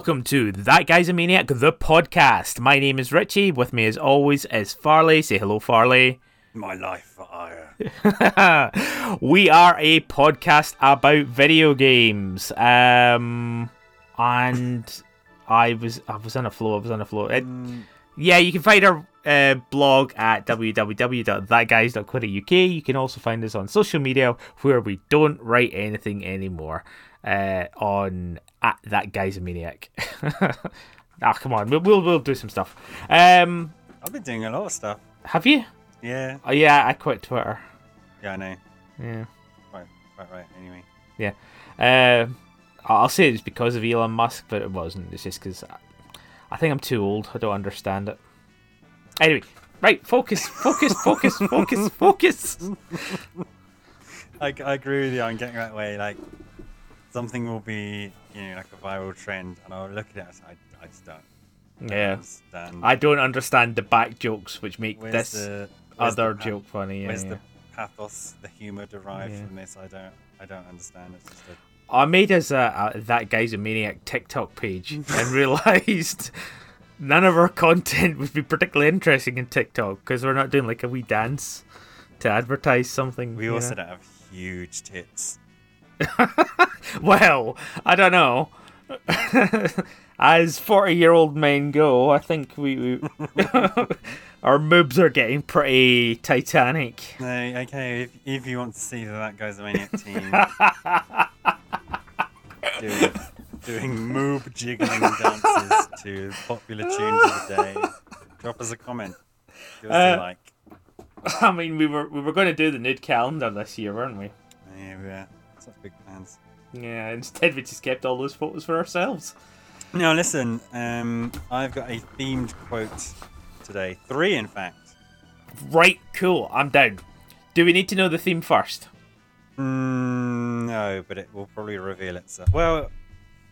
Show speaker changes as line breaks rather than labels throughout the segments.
Welcome to That Guy's a Maniac, the podcast. My name is Richie. With me, as always, is Farley. Say hello, Farley.
My life for Aiur.
we are a podcast about video games. Um, and I was I was on a flow. I was on a flow. It, yeah, you can find our uh, blog at www.thatguys.co.uk. You can also find us on social media where we don't write anything anymore. Uh, on at that guy's a maniac. ah, come on, we'll, we'll we'll do some stuff. Um,
I've been doing a lot of stuff.
have you?
Yeah.
Oh yeah, I quit Twitter.
Yeah, I know.
Yeah.
Quite, quite right. Anyway.
Yeah. Um, I'll say it's because of Elon Musk, but it wasn't. It's just because I, I think I'm too old. I don't understand it. Anyway, right, focus, focus, focus, focus, focus.
I, I agree with you. I'm getting that way. Like, something will be, you know, like a viral trend, and I'll look at it and I, I just don't,
Yeah.
understand.
I don't understand the back jokes which make
Where's
this
the,
other
the
joke funny. Yeah,
Where's
yeah.
the pathos, the humor derived
Yeah.
from this? I don't, I don't understand. It's just a,
I made us a, that guy's a maniac TikTok page and realized none of our content would be particularly interesting in TikTok because we're not doing like a wee dance to advertise something.
we also
know?
don't have huge tits.
Well, I don't know. As forty-year-old men go, I think we, we our moobs are getting pretty titanic.
No, okay. If, if you want to see that guy's a maniac team doing, doing moob jiggling dances to popular tunes of the day, drop us a comment. Give us
Uh,
a like.
I mean, we were we were going to do the nude calendar this year, weren't we?
Yeah, we're such big fans.
Yeah. Instead, we just kept all those photos for ourselves.
Now listen, um, I've got a themed quote today. Three, in fact.
Right, cool. I'm down. Do we need to know the theme first?
Mm, no, but it will probably reveal itself. Well,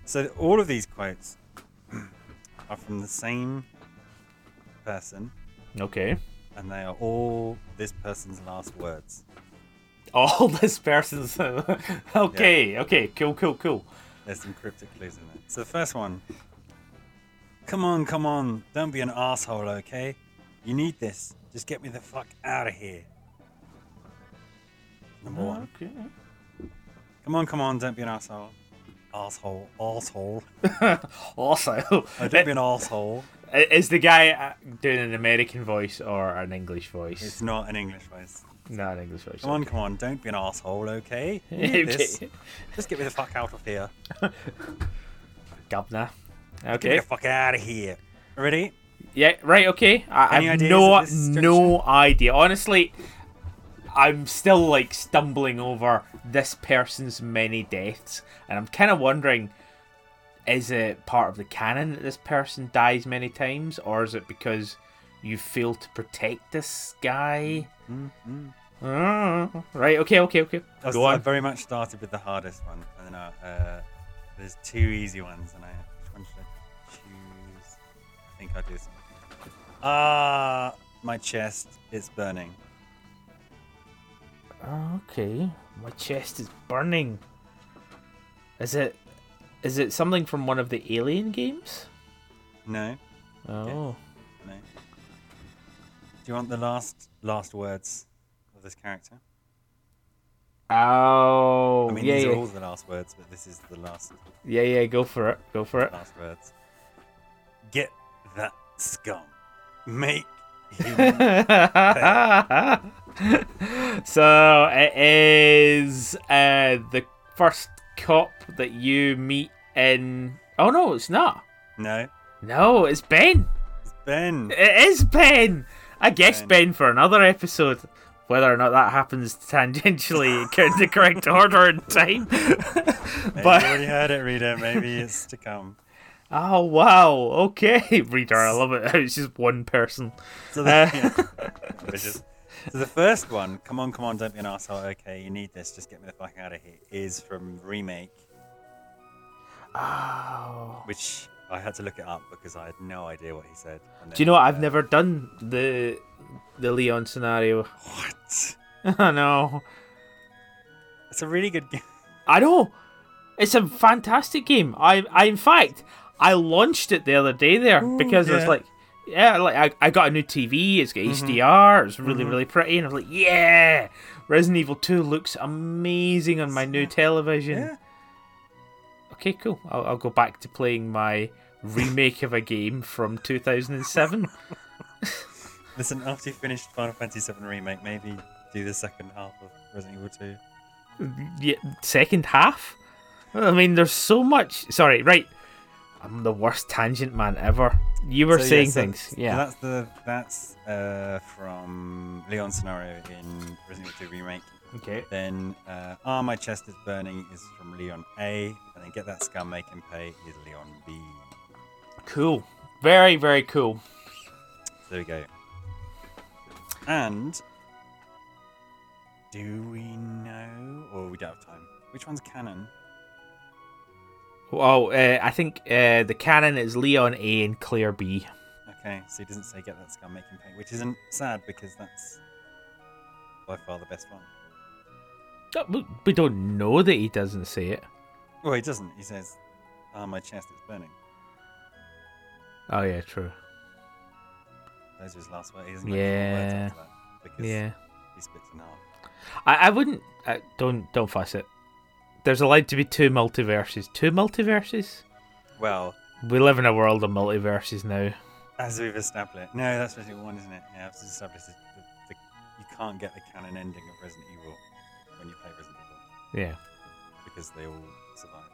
so all of these quotes are from the same person,
Okay.
and they are all this person's last words.
All this person's. okay, okay, cool, cool, cool.
There's some cryptic clues in there. So the first one. Come on, come on, don't be an asshole, okay? You need this. Just get me the fuck out of here. Number one.
Okay.
Come on, come on, don't be an asshole. Asshole, asshole.
Also,
Oh, don't be an asshole.
is the guy uh, doing an American voice or an English voice?
It's not an English voice.
Not English voice.
Come on, come on, don't be an asshole, okay?
Okay.
this. Just get me the fuck out of here.
Governor. Okay.
Get the fuck out of here. Ready?
Yeah. Right. Okay. I, I have
ideas
no no idea. Honestly, I'm still like stumbling over this person's many deaths, and I'm kind of wondering: is it part of the canon that this person dies many times, or is it because you fail to protect this guy?
Mm-hmm.
Uh, right. Okay. Okay. Okay.
I,
Go
I
on.
very much started with the hardest one, and then I, uh, there's two easy ones, and I which one should I choose? I think I'll do this one. Ah, my chest is burning.
Okay. My chest is burning. Is it? Is it something from one of the Alien games?
No,
Oh.
no. Do you want the last last words of this character?
Oh.
I mean,
yeah,
these
yeah.
are all the last words, but this is the last
yeah, yeah. Go for it. Go for it.
last words. Get that scum. Make
so it is uh, the first cop that you meet in. Oh no, it's not.
no,
No, it's Ben.
it's Ben.
It is Ben. I guess
Ben.
Ben for another episode. Whether or not that happens tangentially in the correct order and time. But
you already heard it, reader. Maybe it's to come.
oh wow, okay, reader, I love it. It's just one person.
So
Uh.
the, Which is- so the first one, come on, come on, don't be an asshole. Okay, you need this. Just get me the fuck out of here. Is from remake,
Oh.
which I had to look it up because I had no idea what he said.
Do you know what? I've
uh,
never done the the Leon scenario.
What?
I know.
It's a really good game.
I know. It's a fantastic game. I, I in fact, I launched it the other day there because I was like, yeah, like I, I got a new TV. It's got mm-hmm. HDR. It's really mm-hmm. really pretty, and I was like, yeah, Resident Evil Two looks amazing on my new television.
Yeah.
Okay, cool. I'll, I'll go back to playing my remake of a game from 2007.
Listen, after you finished Final Fantasy VII Remake, maybe do the second half of Resident Evil 2.
yeah, second half. I mean, there's so much. Sorry, right. I'm the worst tangent man ever. You were
So, yeah,
saying
so-
things,
so
yeah.
that's the that's uh, from Leon scenario in Resident Evil 2 Remake.
Okay.
Then uh, Ah, My Chest is Burning is from Leon A. And then Get That Scum Make Him Pay is Leon B.
Cool. Very, very cool.
There we go. And do we know, or we don't have time? Which one's canon?
Oh, uh, I think uh, the canon is Leon A and Claire B.
Okay, so he doesn't say get that scum, make him pay, which isn't sad because that's by far the best one.
Oh, we- don't know that he doesn't say it.
Well, he doesn't. He says, "Ah, my chest is burning."
Oh yeah, true.
Those are his last words. He doesn't get words
Yeah.
because
Yeah.
he splits in half.
I, I wouldn't. Uh, don't don't fuss it. There's allowed to be two multiverses. Two multiverses.
Well,
We live in a world of multiverses now.
as we've established, no, that's Resident Evil One, isn't it? Yeah, I've established that the, the, you can't get the canon ending of Resident Evil when you play Resident Evil.
Yeah.
because they all survive.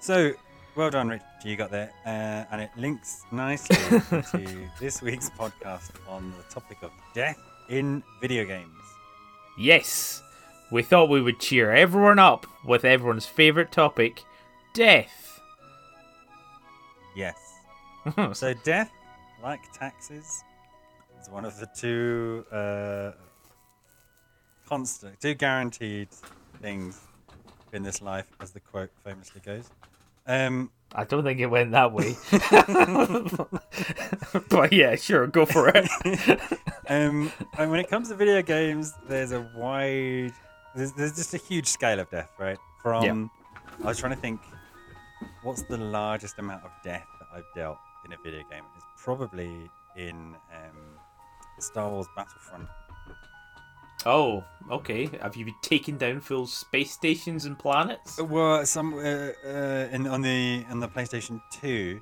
So, well done, Rich. You got there. Uh, and it links nicely to this week's podcast on the topic of death in video games.
Yes. We thought we would cheer everyone up with everyone's favorite topic, death.
Yes. So, death, like taxes, is one of the two uh, constant, two guaranteed things in this life, as the quote famously goes. Um,
I don't think it went that way. but yeah, sure, go for it.
um, and when it comes to video games, there's a wide, there's, there's just a huge scale of death, right? From, I was trying to think, what's the largest amount of death that I've dealt in a video game? It's probably in um, Star Wars Battlefront.
Oh, okay. Have you been taken down full space stations and planets?
Well, some uh, uh, in, on the on the PlayStation Two,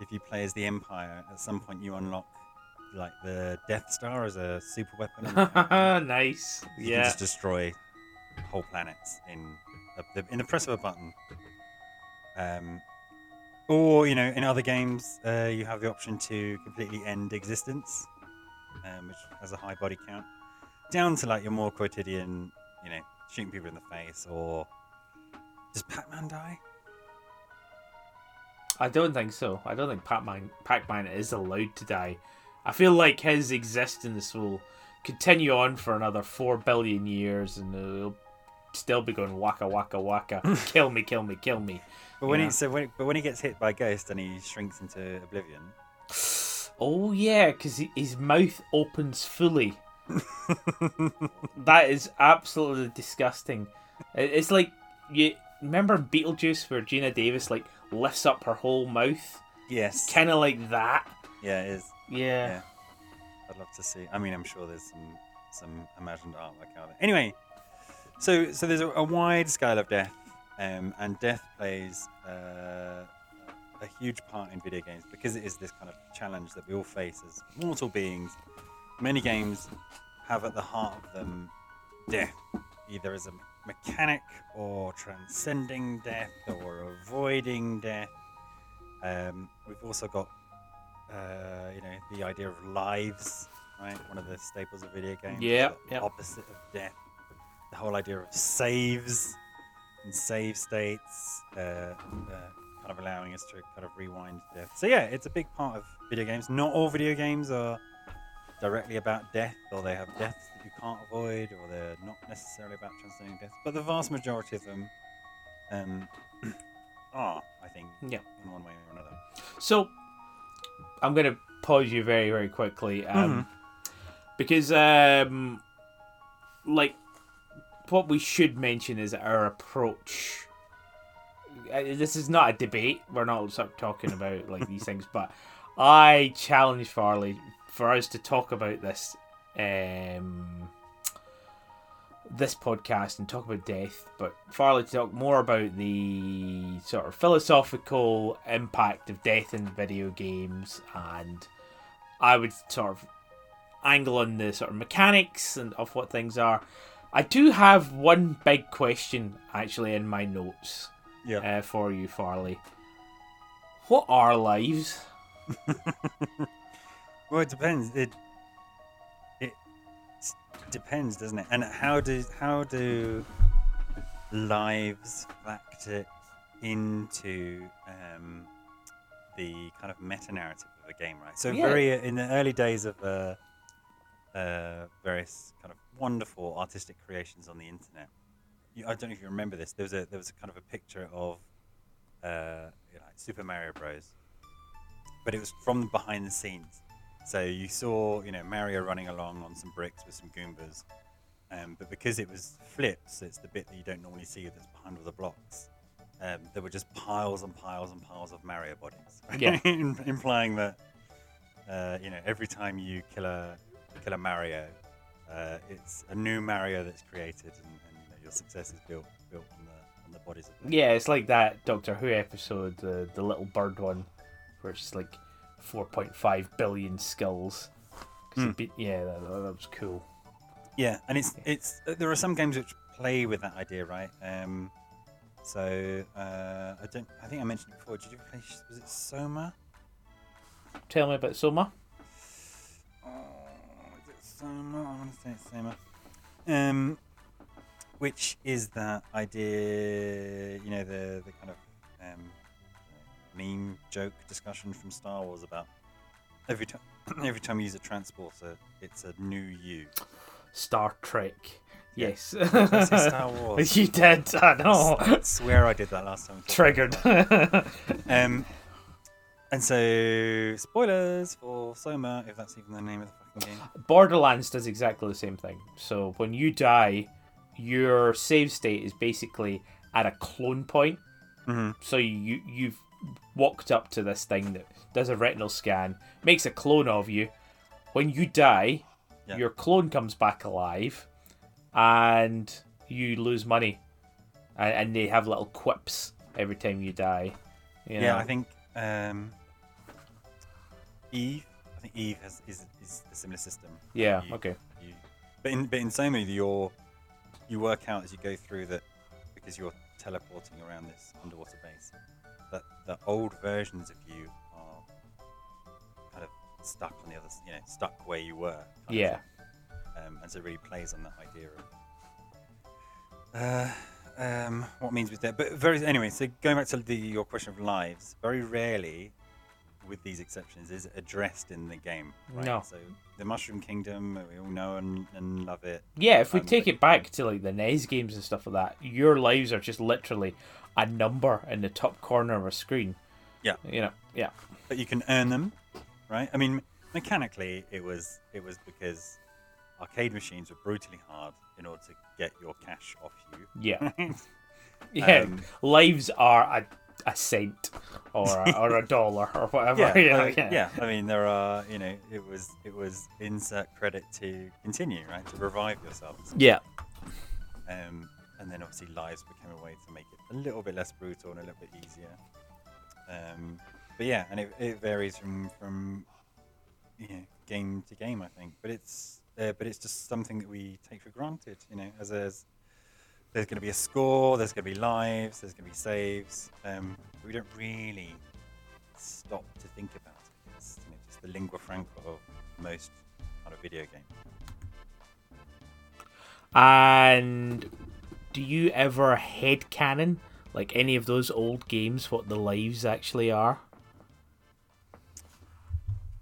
if you play as the Empire, at some point you unlock like the Death Star as a super weapon.
nice.
You
Yeah.
just destroy whole planets in the, in the press of a button. Um, or you know, in other games, uh, you have the option to completely end existence, um, which has a high body count, down to like your more quotidian, you know, shooting people in the face. Or does Pac-Man die?
I don't think so. I don't think Pac-Man, Pac-Man is allowed to die. I feel like his existence will continue on for another four billion years, and it'll still be going waka waka waka, kill me, kill me, kill me.
But when
Yeah.
he so when, but when he gets hit by a ghost and he shrinks into oblivion,
Oh yeah, because his mouth opens fully. that is absolutely disgusting. It's like you remember Beetlejuice where Geena Davis like lifts up her whole mouth,
yes,
kind of like that.
yeah, it is.
Yeah.
Yeah. I'd love to see. I mean, I'm sure there's some some imagined artwork out there. Anyway, so so there's a, a wide scale of death, um, and death plays uh, a huge part in video games because it is this kind of challenge that we all face as mortal beings. Many games have at the heart of them death, either as a mechanic or transcending death or avoiding death. Um, we've also got uh, you know, the idea of lives, right? One of the staples of video games.
Yeah, yeah.
Opposite of death. The whole idea of saves and save states, uh, uh, kind of allowing us to kind of rewind death. So yeah, it's a big part of video games. Not all video games are directly about death, or they have deaths that you can't avoid, or they're not necessarily about transcending death. But the vast majority of them um, are, I think,
Yeah.
in one way or another.
So, I'm going to pause you very, very quickly. Um, Because, um, like, what we should mention is our approach uh, this is not a debate. We're not sort of talking about like these things, but I challenge Farley for us to talk about this um, this podcast and talk about death, but Farley to talk more about the sort of philosophical impact of death in video games, and I would sort of angle on the sort of mechanics and of what things are. I do have one big question actually in my notes
Yeah.
uh, for you, Farley. What are lives?
Well, it depends. It it depends, doesn't it? And how do how do lives factor into um, the kind of meta narrative of a game, right? So
Yeah.
very in the early days of uh, uh, various kind of wonderful artistic creations on the internet. You, I don't know if you remember this. There was a there was a kind of a picture of uh, you know, Super Mario Bros. But it was from behind the scenes. So you saw, you know, Mario running along on some bricks with some Goombas, um, but because it was flipped, so it's the bit that you don't normally see that's behind all the blocks. Um, there were just piles and piles and piles of Mario bodies,
Yeah.
Implying that uh, you know every time you kill a kill a Mario, uh, it's a new Mario that's created, and, and you know, your success is built built on the on the bodies of them.
Yeah, it's like that Doctor Who episode, the the little bird one, where it's like 4.5 billion
Hmm.
it be- yeah, that, that was cool.
Yeah, and it's it's uh, there are some games which play with that idea, right? Um, so uh, I don't. I think I mentioned it before. Did you play? Was it Soma?
Tell me about Soma.
Oh, is it Soma? I want to say it's Soma. Um, which is that idea? You know, the the kind of um, meme joke discussion from Star Wars about every time every time you use a transporter, it's a new you.
Star Trek.
Yeah.
Yes.
Star Wars?
you did. I know.
I swear I did that last time. we talked about
Triggered.
Um, and so spoilers for Soma, if that's even the name of the fucking game.
Borderlands does exactly the same thing. So when you die, your save state is basically at a clone point.
Mm-hmm.
So you you've walked up to this thing that does a retinal scan, makes a clone of you. When you die,
Yeah.
your clone comes back alive, and you lose money. And, and they have little quips every time you die. You
Yeah,
know?
I think um, Eve. I think Eve has is, is a similar system.
Yeah.
You-
Okay.
You, but in but in Soma, you're you work out as you go through that because you're teleporting around this underwater base. The old versions of you are kind of stuck on the other, you know, stuck where you were.
Yeah.
Um, and so it really plays on that idea of uh, um, what means with that? But very anyway. So going back to the your question of lives, very rarely, with these exceptions, is addressed in the game. Right?
No.
So the Mushroom Kingdom, we all know and, and love it.
Yeah, if we
Um,
take it back to like the NES games and stuff like that, your lives are just literally a number in the top corner of a screen.
Yeah.
You know. Yeah.
but you can earn them, right? I mean, mechanically, it was it was because arcade machines were brutally hard in order to get your cash off you.
Yeah. Yeah.
Um,
lives are a, a cent or a, or a dollar or whatever.
yeah,
you know,
I mean, yeah. I mean, there are you know, it was it was insert credit to continue, right, to revive yourself.
Yeah.
Um, and then obviously lives became a way to make it a little bit less brutal and a little bit easier. Um, but yeah, and it, it varies from from you know, game to game, I think. But it's uh, but it's just something that we take for granted, you know, as there's there's going to be a score, there's going to be lives, there's going to be saves. Um, we don't really stop to think about it. It's you know, just the lingua franca of most kind of video games.
And do you ever head canon like any of those old games what the lives actually are?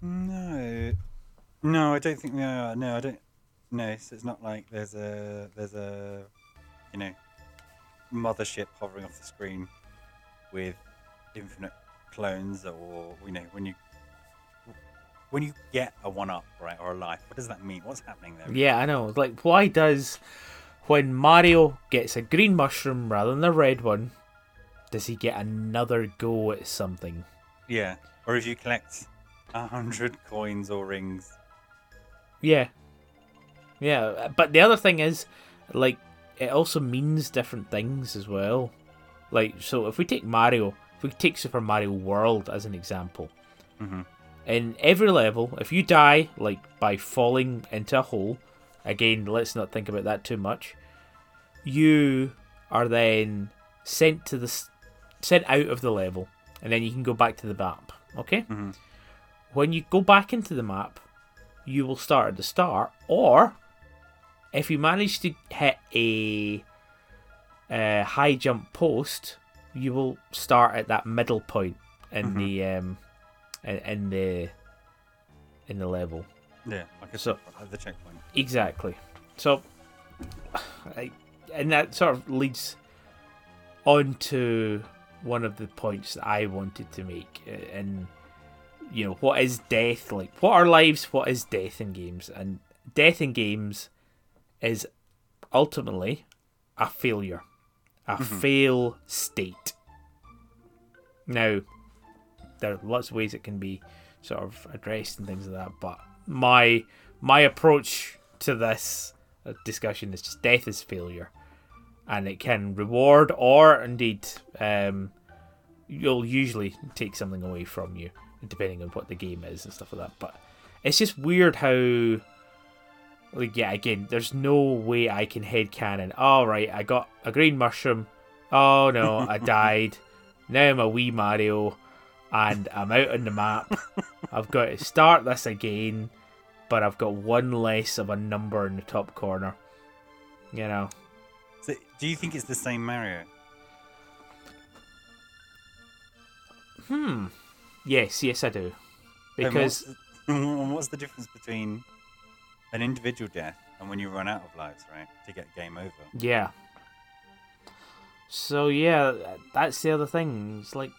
No, no, I don't think no, no, I don't. No, so it's not like there's a there's a you know mothership hovering off the screen with infinite clones, or you know when you when you get a one up right or a life, what does that mean? What's happening there?
Yeah, I know. Like, why does when Mario gets a green mushroom rather than a red one, does he get another go at something?
Yeah. Or if you collect a hundred coins or rings.
Yeah. Yeah, but the other thing is, like, it also means different things as well. Like, so if we take Mario, if we take Super Mario World as an example,
hmm
in every level, if you die, like, by falling into a hole, again, let's not think about that too much, you are then sent to the sent out of the level, and then you can go back to the map. Okay.
hmm
When you go back into the map, you will start at the start, or if you manage to hit a, uh high jump post, you will start at that middle point in
Mhm.
the um, in, in the in the level.
Yeah. Like
So-
the checkpoint.
Exactly. So, and that sort of leads on to one of the points that I wanted to make. uh, And, you know, what is death like? What are lives? What is death in games? And death in games is ultimately a failure, a fail state. Now, there are lots of ways it can be sort of addressed and things like that, but my my approach to this uh, discussion is just death is failure, and it can reward or indeed um, you'll usually take something away from you depending on what the game is and stuff like that. But it's just weird how. Like yeah, again, there's no way I can headcanon. All right, I got a green mushroom. Oh no, I died. Now I'm a wee Mario, and I'm out on the map. I've got to start this again, but I've got one less of a number in the top corner. You know,
So, do you think it's the same Mario?
hmm. Yes, yes, I do.
And
Because
what's the, what's the difference between an individual death and when you run out of lives, right? To get game over.
Yeah. So yeah, that's the other thing. It's like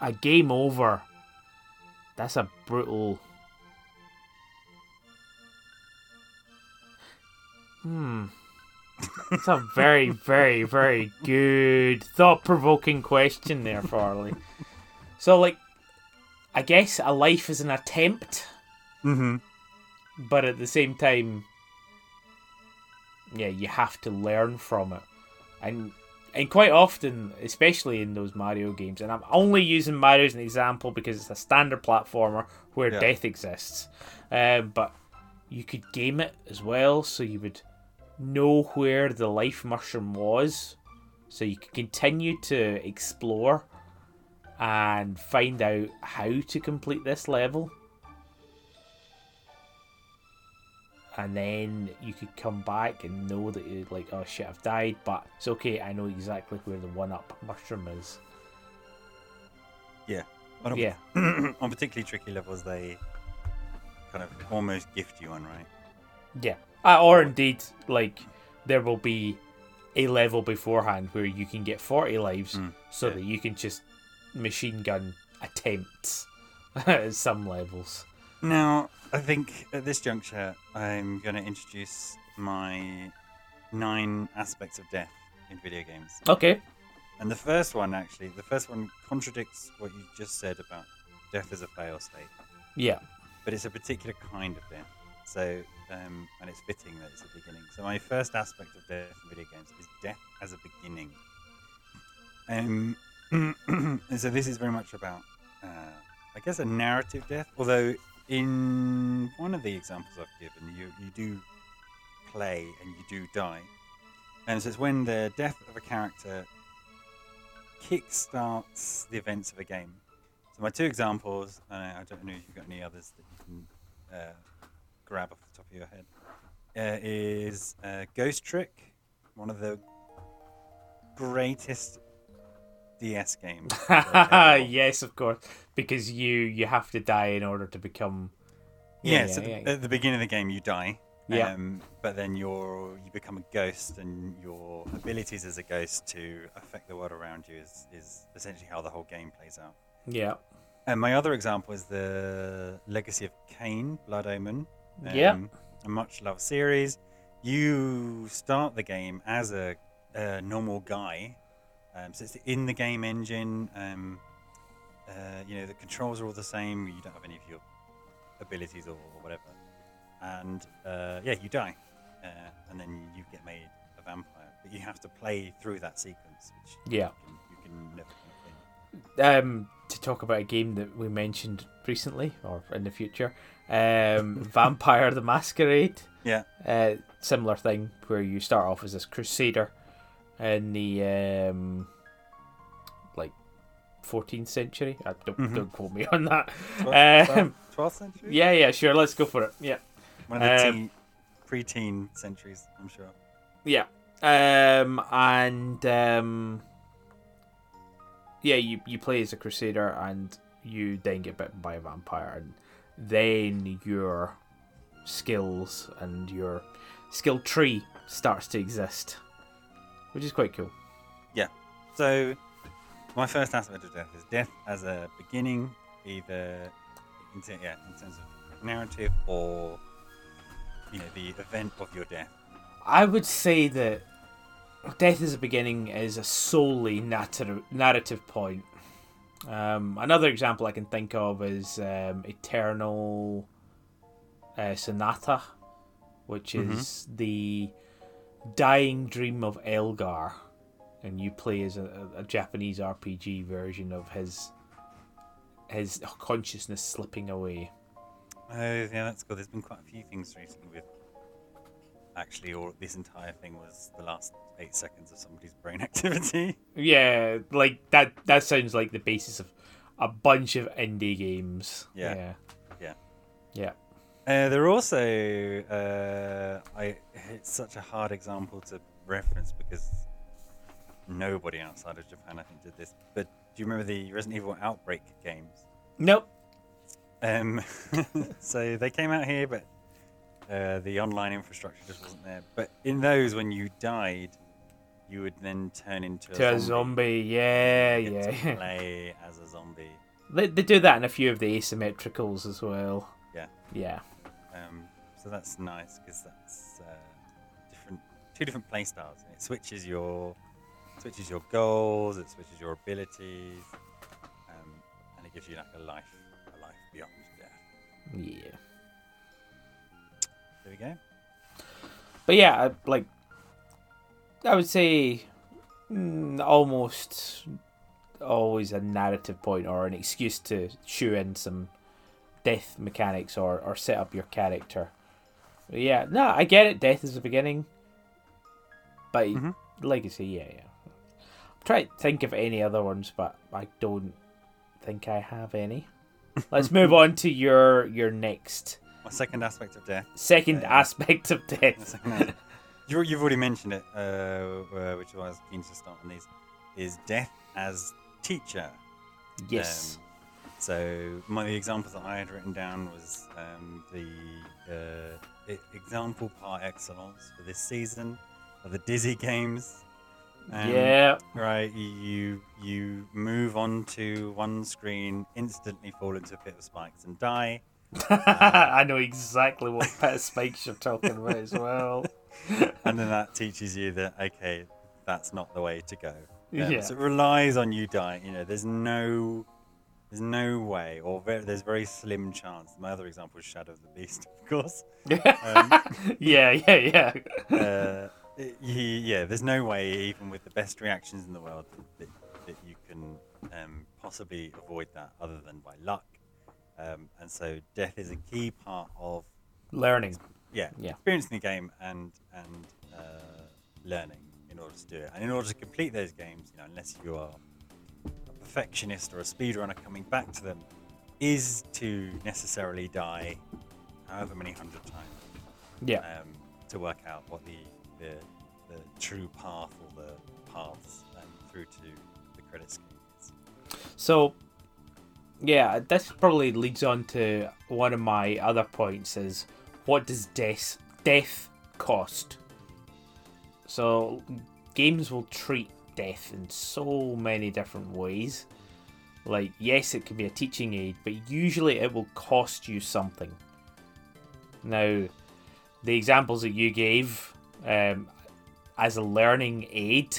a game over. That's a brutal. Hmm. It's a very, very, very good, thought-provoking question there, Farley. So, like, I guess a life is an attempt
Mm-hmm.
But at the same time yeah you have to learn from it. And and quite often especially in those mario games and i'm only using mario as an example because it's a standard platformer where
Yeah.
death exists. Um, but you could game it as well so you would know where the life mushroom was so you could continue to explore and find out how to complete this level and then you could come back and know that you're like, oh shit, I've died, but it's okay. I know exactly where the one-up mushroom is.
But on,
Yeah.
on particularly tricky levels, they kind of almost gift you one, right?
Yeah. Uh, or indeed, like there will be a level beforehand where you can get forty lives,
Mm,
so
yeah.
that you can just machine gun attempts at some levels.
Now, I think at this juncture, I'm going to introduce my nine aspects of death in video games.
Okay.
And the first one, actually, the first one contradicts what you just said about death as a fail state,
Yeah.
but it's a particular kind of death. So, um, and it's fitting that it's a beginning. So, my first aspect of death in video games is death as a beginning. Um, and so, this is very much about, uh, I guess, a narrative death. Although, in one of the examples I've given, you you do play and you do die. And so, it's when the death of a character kickstarts the events of a game. So my two examples, and I don't know if you've got any others that you can uh, grab off the top of your head, uh, is uh, Ghost Trick, one of the greatest DS games.
yes, of course, because you you have to die in order to become.
Yeah,
Yeah,
so
yeah,
the-
yeah.
at the beginning of the game you die.
Yeah.
Um, but then you're you become a ghost, and your abilities as a ghost to affect the world around you is, is essentially how the whole game plays out.
Yeah.
And my other example is the Legacy of Kain, Blood Omen.
Yeah.
A much loved series. You start the game as a, a normal guy, Um, so it's in the game engine. Um, uh, you know, the controls are all the same. You don't have any of your abilities or, or whatever. And uh, yeah, you die, uh, and then you get made a vampire. But you have to play through that sequence, which
Yeah.
you can, you can never.
Um, to talk about a game that we mentioned recently or in the future, um, Vampire the Masquerade.
Yeah.
Uh, similar thing where you start off as this crusader in the um, like 14th century. I don't,
Mhm.
don't quote me on that.
Twelfth,
Um,
twelfth century.
yeah, yeah, sure. Let's go for it. Yeah,
One of the
Um,
teen, pre-teen centuries, I'm sure.
yeah. Um, and um, yeah, you you play as a crusader, and you then get bitten by a vampire, and then your skills and your skill tree starts to exist, which is quite cool. Yeah.
So, my first aspect of death is death as a beginning, either in, ter- yeah, in terms of narrative or you know the event of your death.
I would say that Death as a Beginning is a solely narrative, narrative point. Um, another example I can think of is um, Eternal uh, Sonata, which
Mhm.
is the dying dream of Elgar. And you play as a, a Japanese RPG version of his his consciousness slipping away.
Oh yeah, that's good. There's been quite a few things recently with actually, or this entire thing was the last eight seconds of somebody's brain activity.
Yeah, like that. That sounds like the basis of a bunch of indie games.
Yeah.
yeah,
Yeah.
yeah.
Uh, there are also, uh, I it's such a hard example to reference because nobody outside of Japan, I think, did this. But do you remember the Resident Evil Outbreak games?
Nope.
Um, so they came out here, but uh, the online infrastructure just wasn't there. But in those, when you died, you would then turn into a
To a
zombie.
zombie. Yeah,
You get to
yeah.
play as a zombie.
They, they do that in a few of the asymmetricals as well.
Yeah.
Yeah.
Um, so that's nice because that's uh, different, two different play styles. It switches your switches your goals, it switches your abilities, um, and it gives you like a life, a life beyond death.
Yeah.
There we go.
But yeah, like I would say, mm, almost always a narrative point or an excuse to shoe in some death mechanics or or set up your character. Yeah, no, I get it. Death is the beginning, but
Mhm.
I say, yeah, yeah. I'm trying to think of any other ones, but I don't think I have any. Let's move on to your your next
My second aspect of death.
second
Yeah.
aspect of death.
you, you've already mentioned it, uh, uh, which was keen to start on these. Is death as teacher?
Yes.
Um, so my the examples that I had written down was um, the uh, example par excellence for this season of the Dizzy games. Um,
yeah.
Right, you you move on to one screen, instantly fall into a pit of spikes and die.
I know exactly what pet spikes you're talking about as well.
and then that teaches you that okay, that's not the way to go. Um,
Yeah.
So it relies on you dying. You know, there's no, there's no way, or very, there's very slim chance. My other example is Shadow of the Beast, of course. Um,
yeah, yeah, yeah.
uh, he, yeah, there's no way, even with the best reactions in the world, that, that you can um, possibly avoid that other than by luck. Um, and so death is a key part of
Learning.
yeah,
Yeah.
experiencing the game and and uh, learning in order to do it. And in order to complete those games, you know, unless you are perfectionist or a speedrunner coming back to them, is to necessarily die however many hundred times
Yeah.
um, to work out what the, the the true path or the paths um, through to the credit scheme is.
So, yeah, this probably leads on to one of my other points is what does death death cost? So, games will treat death in so many different ways. Like, yes, it can be a teaching aid, but usually it will cost you something. Now, the examples that you gave um, as a learning aid,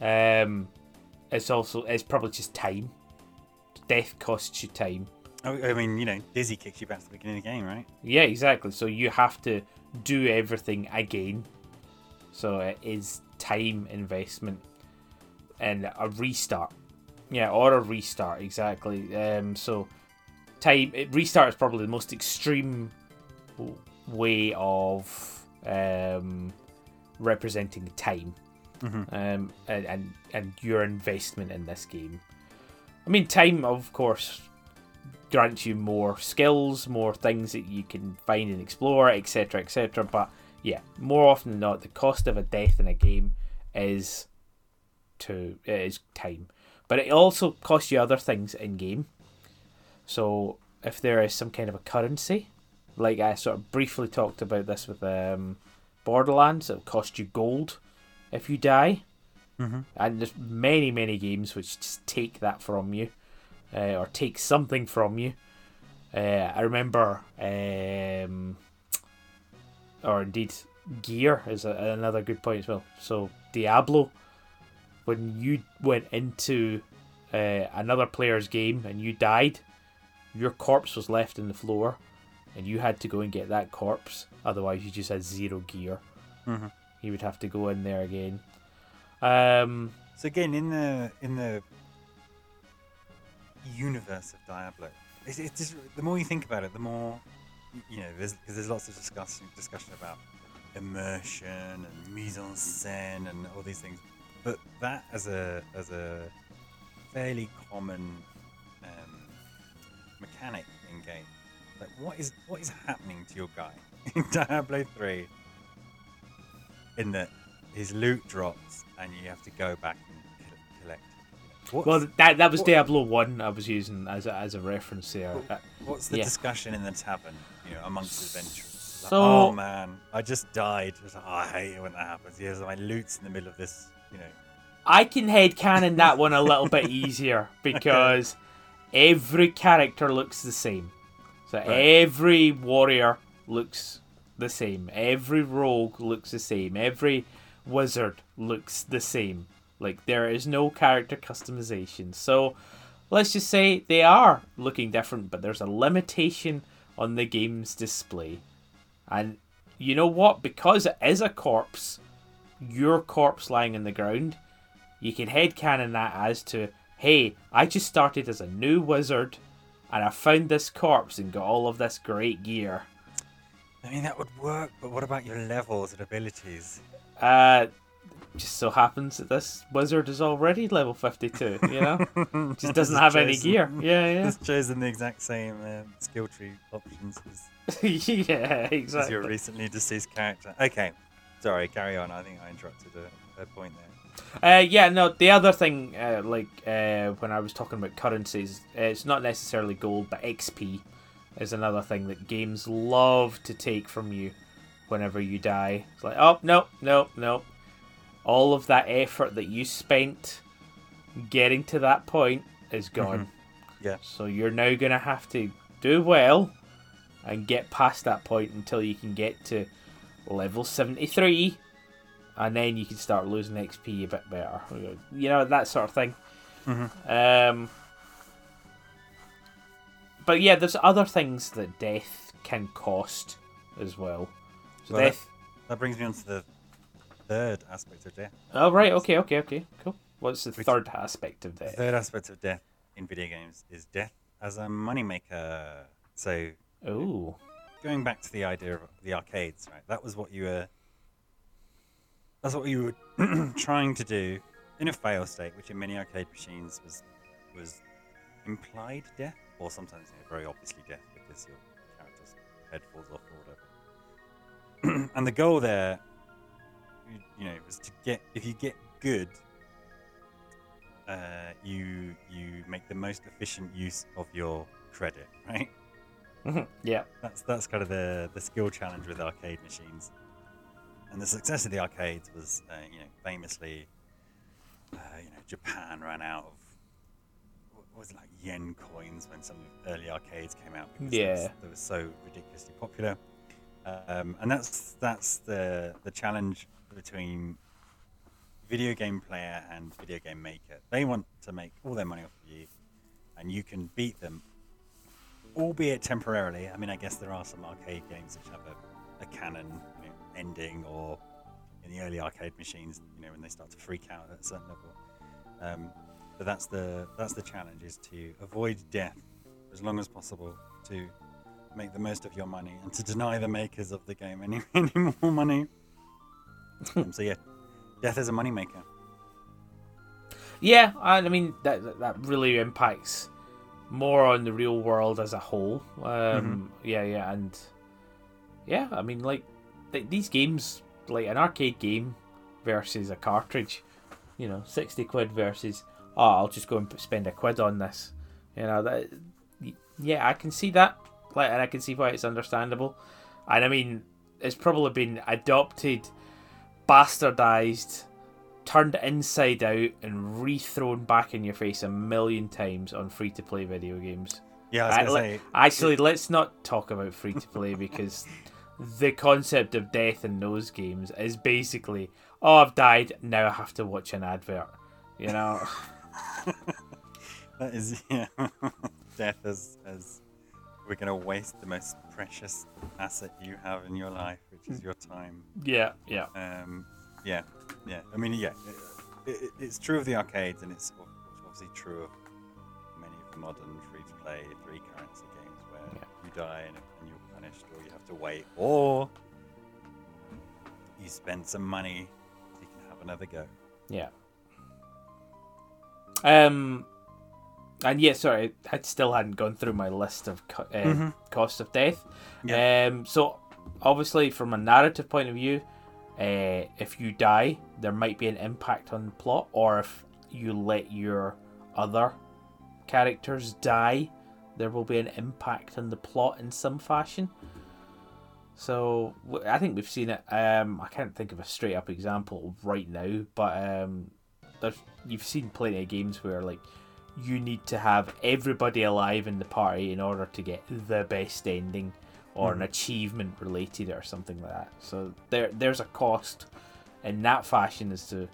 Um, it's also it's probably just time. Death costs you time.
I mean, you know, Dizzy kicks you back to the beginning of the game, right?
Yeah, exactly. So you have to do everything again. So it is time investment and a restart. Yeah, or a restart exactly. Um, so time it, restart is probably the most extreme way of um, representing time um, and, and and your investment in this game. I mean, time, of course, grants you more skills, more things that you can find and explore, etc., etc. But yeah, more often than not, the cost of a death in a game is to is time, but it also costs you other things in game. So if there is some kind of a currency, like I sort of briefly talked about this with um, Borderlands, it'll cost you gold if you die.
Mm-hmm.
And there's many, many games which just take that from you, uh, or take something from you. Uh, I remember, um, or indeed, gear is a, another good point as well. So Diablo, when you went into uh, another player's game and you died, your corpse was left in the floor, and you had to go and get that corpse. Otherwise, you just had zero gear.
Mhm.
You would have to go in there again. Um,
So again, in the in the universe of Diablo, it's, it's just, the more you think about it, the more you know. There's because there's lots of discussion discussion about immersion and mise en scène and all these things, but that as a as a fairly common um, mechanic in game, like what is what is happening to your guy in Diablo three? In that his loot drops and you have to go back and collect. What's,
well, that that was
what-
Diablo One. I was using as a, as a reference there. Uh,
what's the
yeah.
discussion in the tavern, you know, amongst adventurers? Like,
So-
oh man, I just died. It's like, oh, I hate it when that happens. Here's my loot's in the middle of this, you know.
I can head canon that one a little bit easier because every character looks the same. So
Right.
every warrior looks the same. Every rogue looks the same. Every wizard looks the same. Like there is no character customization. So let's just say they are looking different, but there's a limitation on the game's display. And you know what? Because it is a corpse, your corpse lying on the ground, you can headcanon that as to, hey, I just started as a new wizard and I found this corpse and got all of this great gear.
I mean, that would work, but what about your levels and abilities?
Uh, just so happens that this wizard is already level 52, you know? just doesn't have any gear. Yeah, yeah.
Just chosen the exact same um, skill tree options as,
yeah. yeah,
as your recently deceased character. Okay, sorry, carry on. I think I interrupted a, a point there.
Uh, yeah, no, the other thing, uh, like uh, when I was talking about currencies, it's not necessarily gold, but XP is another thing that games love to take from you whenever you die. It's like, oh, no, no, no. All of that effort that you spent getting to that point is gone.
Yeah.
So you're now going to have to do well and get past that point until you can get to level 73 and then you can start losing XP a bit better. You know, that sort of thing.
Mhm.
Um, but yeah, there's other things that death can cost as well. So
Well,
death.
That brings me on to the third aspect of death.
Oh, right, okay, okay, okay, cool. What's the
Which-
third aspect of
The
death?
third aspect of death in video games is death as a moneymaker. So
Oh,
going back to the idea of the arcades, right? That was what you were. That's what you were trying to do in a fail state, which in many arcade machines was was implied death, or sometimes you know, very obviously death because your character's head falls off or whatever. and the goal there, you, you know, was to get if you get good, uh, you you make the most efficient use of your credit, right?
Yeah.
That's that's kind of the the skill challenge with arcade machines. And the success of the arcades was, uh, you know, famously, uh, you know, Japan ran out of what was it like yen coins when some of the early arcades came out. because they
Yeah.
they were so ridiculously popular. Um, and that's that's the the challenge between video game player and video game maker. They want to make all their money off of you, and you can beat them, albeit temporarily. I mean, I guess there are some arcade games which have a, a canon you know, ending, or in the early arcade machines, you know, when they start to freak out at a certain level. Um, but that's the that's the challenge: is to avoid death as long as possible to make the most of your money and to deny the makers of the game any, any more money. um, so yeah, death is a moneymaker.
Yeah, I mean that that- that really impacts more on the real world as a whole. Um, Yeah, yeah, and yeah, I mean like th- these games, like an arcade game versus a cartridge, you know, sixty quid versus oh, I'll just go and spend a quid on this. You know that. Yeah, I can see that, like, and I can see why it's understandable. And I mean, it's probably been adopted, bastardized, turned inside out and rethrown back in your face a million times on free to play video games.
Yeah, I was
I-
gonna
le-
say.
Actually, let's not talk about free to play because the concept of death in those games is basically, oh, I've died, now I have to watch an advert. You know?
That is, yeah. Death is as we're gonna waste the most precious asset you have in your life, which is your time.
yeah, yeah.
Um, yeah, yeah. I mean, yeah. It, it, it's true of the arcades, and it's obviously true of many of the modern free-to-play three currency games where
Yeah.
you die and, and you're punished, or you have to wait, or you spend some money so you can have another go.
Yeah. Um, and yeah, sorry, I still hadn't gone through my list of co- uh,
Mhm.
costs of death.
Yeah.
Um, so obviously, from a narrative point of view, uh, if you die, there might be an impact on the plot, or if you let your other characters die, there will be an impact on the plot in some fashion. So I think we've seen it. Um, I can't think of a straight up example right now, but um, there's you've seen plenty of games where like you need to have everybody alive in the party in order to get the best ending or an achievement related or something like that. So there there's a cost in that fashion as to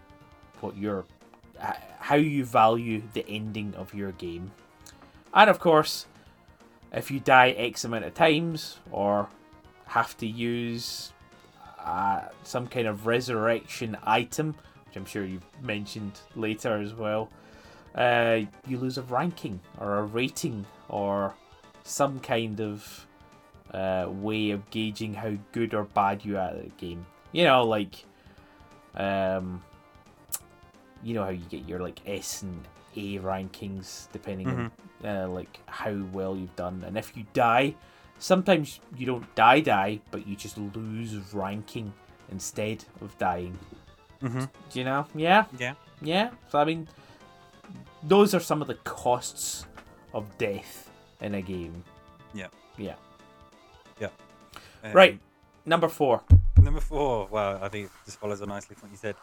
what your how you value the ending of your game. And of course, if you die X amount of times or have to use uh, some kind of resurrection item, which I'm sure you've mentioned later as well, uh, you lose a ranking or a rating or some kind of uh, way of gauging how good or bad you are at the game. You know, like, um, you know how you get your like S and A rankings depending on uh, like how well you've done, and if you die, sometimes you don't die die, but you just lose ranking instead of dying.
Mm-hmm.
Do you know? Yeah,
Yeah.
yeah. So I mean, those are some of the costs of death in a game.
Yeah.
Yeah.
Um,
Right. Number four.
Number four, well, I think it just follows on nicely from what you said,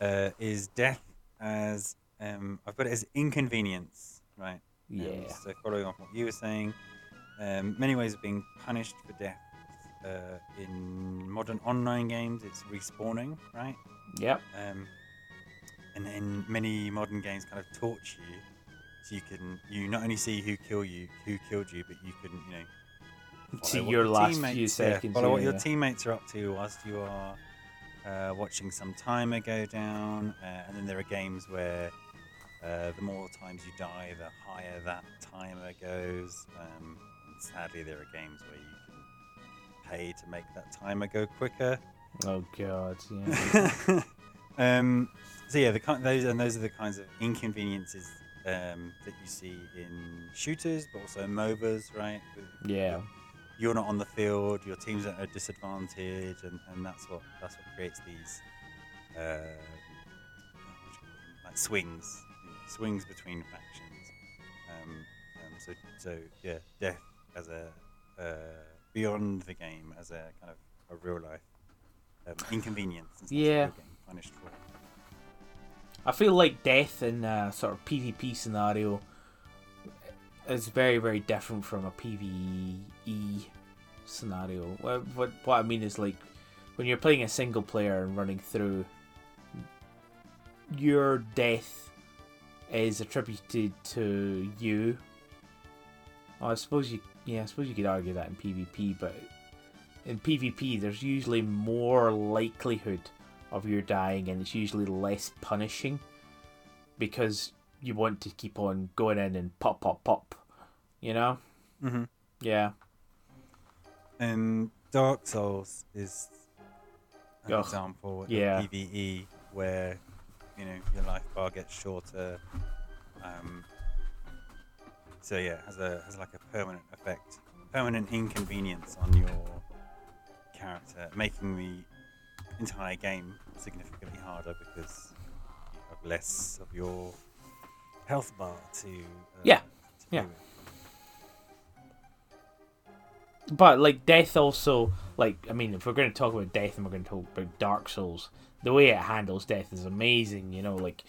uh, is death as, um, I've put it as inconvenience, right? Um, so following on what you were saying, um, many ways of being punished for death. Uh, in modern online games, it's respawning, right?
Yep.
Um, and in many modern games, kind of torture you, so you can you not only see who kill you, who killed you, but you can you know What
your last few seconds.
follow what your teammates are up to whilst you are uh, watching some timer go down, uh, and then there are games where uh, the more times you die, the higher that timer goes. Um, and sadly, there are games where you can pay to make that timer go quicker.
Oh god. Yeah.
um, so yeah, the those and those are the kinds of inconveniences um, that you see in shooters, but also MOBAs, right? With-
yeah.
You're not on the field, your team's at a disadvantage, and, and that's what that's what creates these uh, what do you call them? like swings, you know, swings between factions. Um, um, so so yeah, death as a uh, beyond the game as a kind of a real life um, inconvenience
Yeah.
getting punished for.
I feel like death in a sort of PvP scenario is very, very different from a PvE scenario. What, what, what I mean is like when you're playing a single player and running through your death is attributed to you. Well, I suppose you yeah, I suppose you could argue that in PvP, but in PvP there's usually more likelihood of your dying and it's usually less punishing because you want to keep on going in and pop pop pop. You know?
Mm-hmm.
Yeah.
And Dark Souls is an
Ugh,
example of
yeah.
PvE where you know your life bar gets shorter. Um, so yeah, it has a has like a permanent effect, permanent inconvenience on your character, making the entire game significantly harder because you have less of your health bar to uh,
Yeah,
to
yeah. But like death also like I mean if we're going to talk about death and we're going to talk about Dark Souls, the way it handles death is amazing. You know, like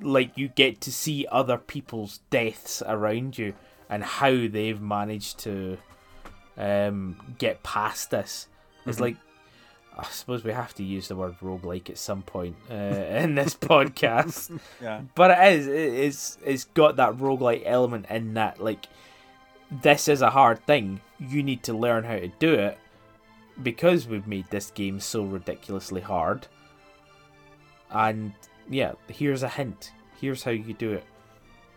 like you get to see other people's deaths around you and how they've managed to um, get past this. It's
Mhm.
like I suppose we have to use the word roguelike at some point uh, in this podcast.
Yeah.
But it is it is it's got that roguelike element in that like this is a hard thing. You need to learn how to do it because we've made this game so ridiculously hard. And yeah, here's a hint. Here's how you do it.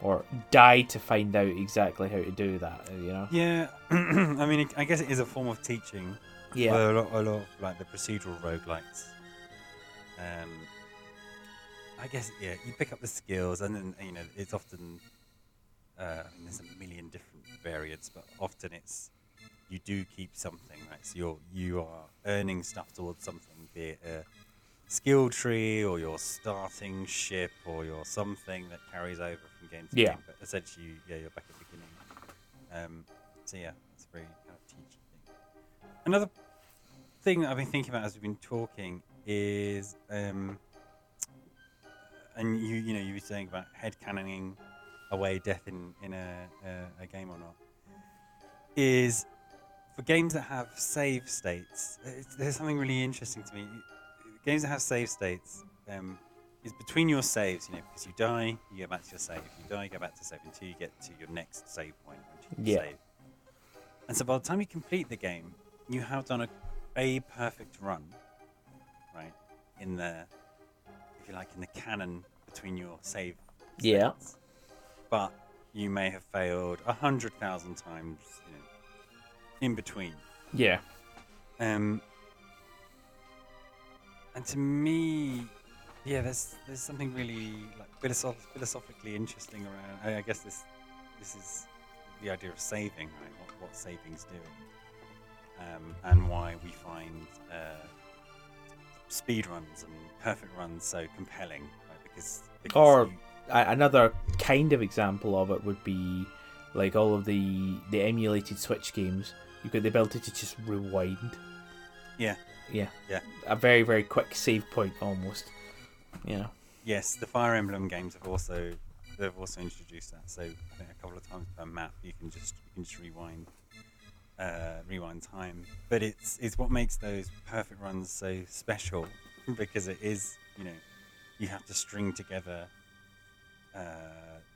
Or die to find out exactly how to do that, you know?
Yeah, I mean, I guess it is a form of teaching.
Yeah.
A lot, a lot of like the procedural roguelikes. Um, I guess yeah, you pick up the skills, and then you know it's often. Uh, I mean, there's a million different variants, but often it's you do keep something, right? So you're you are earning stuff towards something, be it a skill tree or your starting ship or your something that carries over from game to
Yeah.
game. But essentially, yeah, you're back at the beginning. Um, so yeah, it's a very kind of teaching thing. Another thing that I've been thinking about as we've been talking is, um, and you you know you were saying about headcanoning away death in in a, a, a game or not, is for games that have save states. There's something really interesting to me. Games that have save states. Um, is between your saves, you know, because you die, you go back to your save. If you die, you go back to save until you get to your next save point, which you
Yeah.
save. And so by the time you complete the game, you have done a, a perfect run, right? In the, if you like, in the canon between your save.
Yeah.
But you may have failed a hundred thousand times, you know, in between.
Yeah.
Um, and to me, yeah, there's there's something really like philosoph- philosophically interesting around. I, I guess this this is the idea of saving, right? What, what saving's doing, um, and why we find uh, speed runs and perfect runs so compelling, right? Because, because
Or-
you-
another kind of example of it would be like all of the the emulated Switch games. You've got the ability to just rewind.
Yeah.
Yeah.
Yeah.
A very very quick save point almost. You know.
Yes, the Fire Emblem games have also they've also introduced that. So I think a couple of times per map you can just you can just rewind uh, rewind time. But it's it's what makes those perfect runs so special because it is you know you have to string together uh,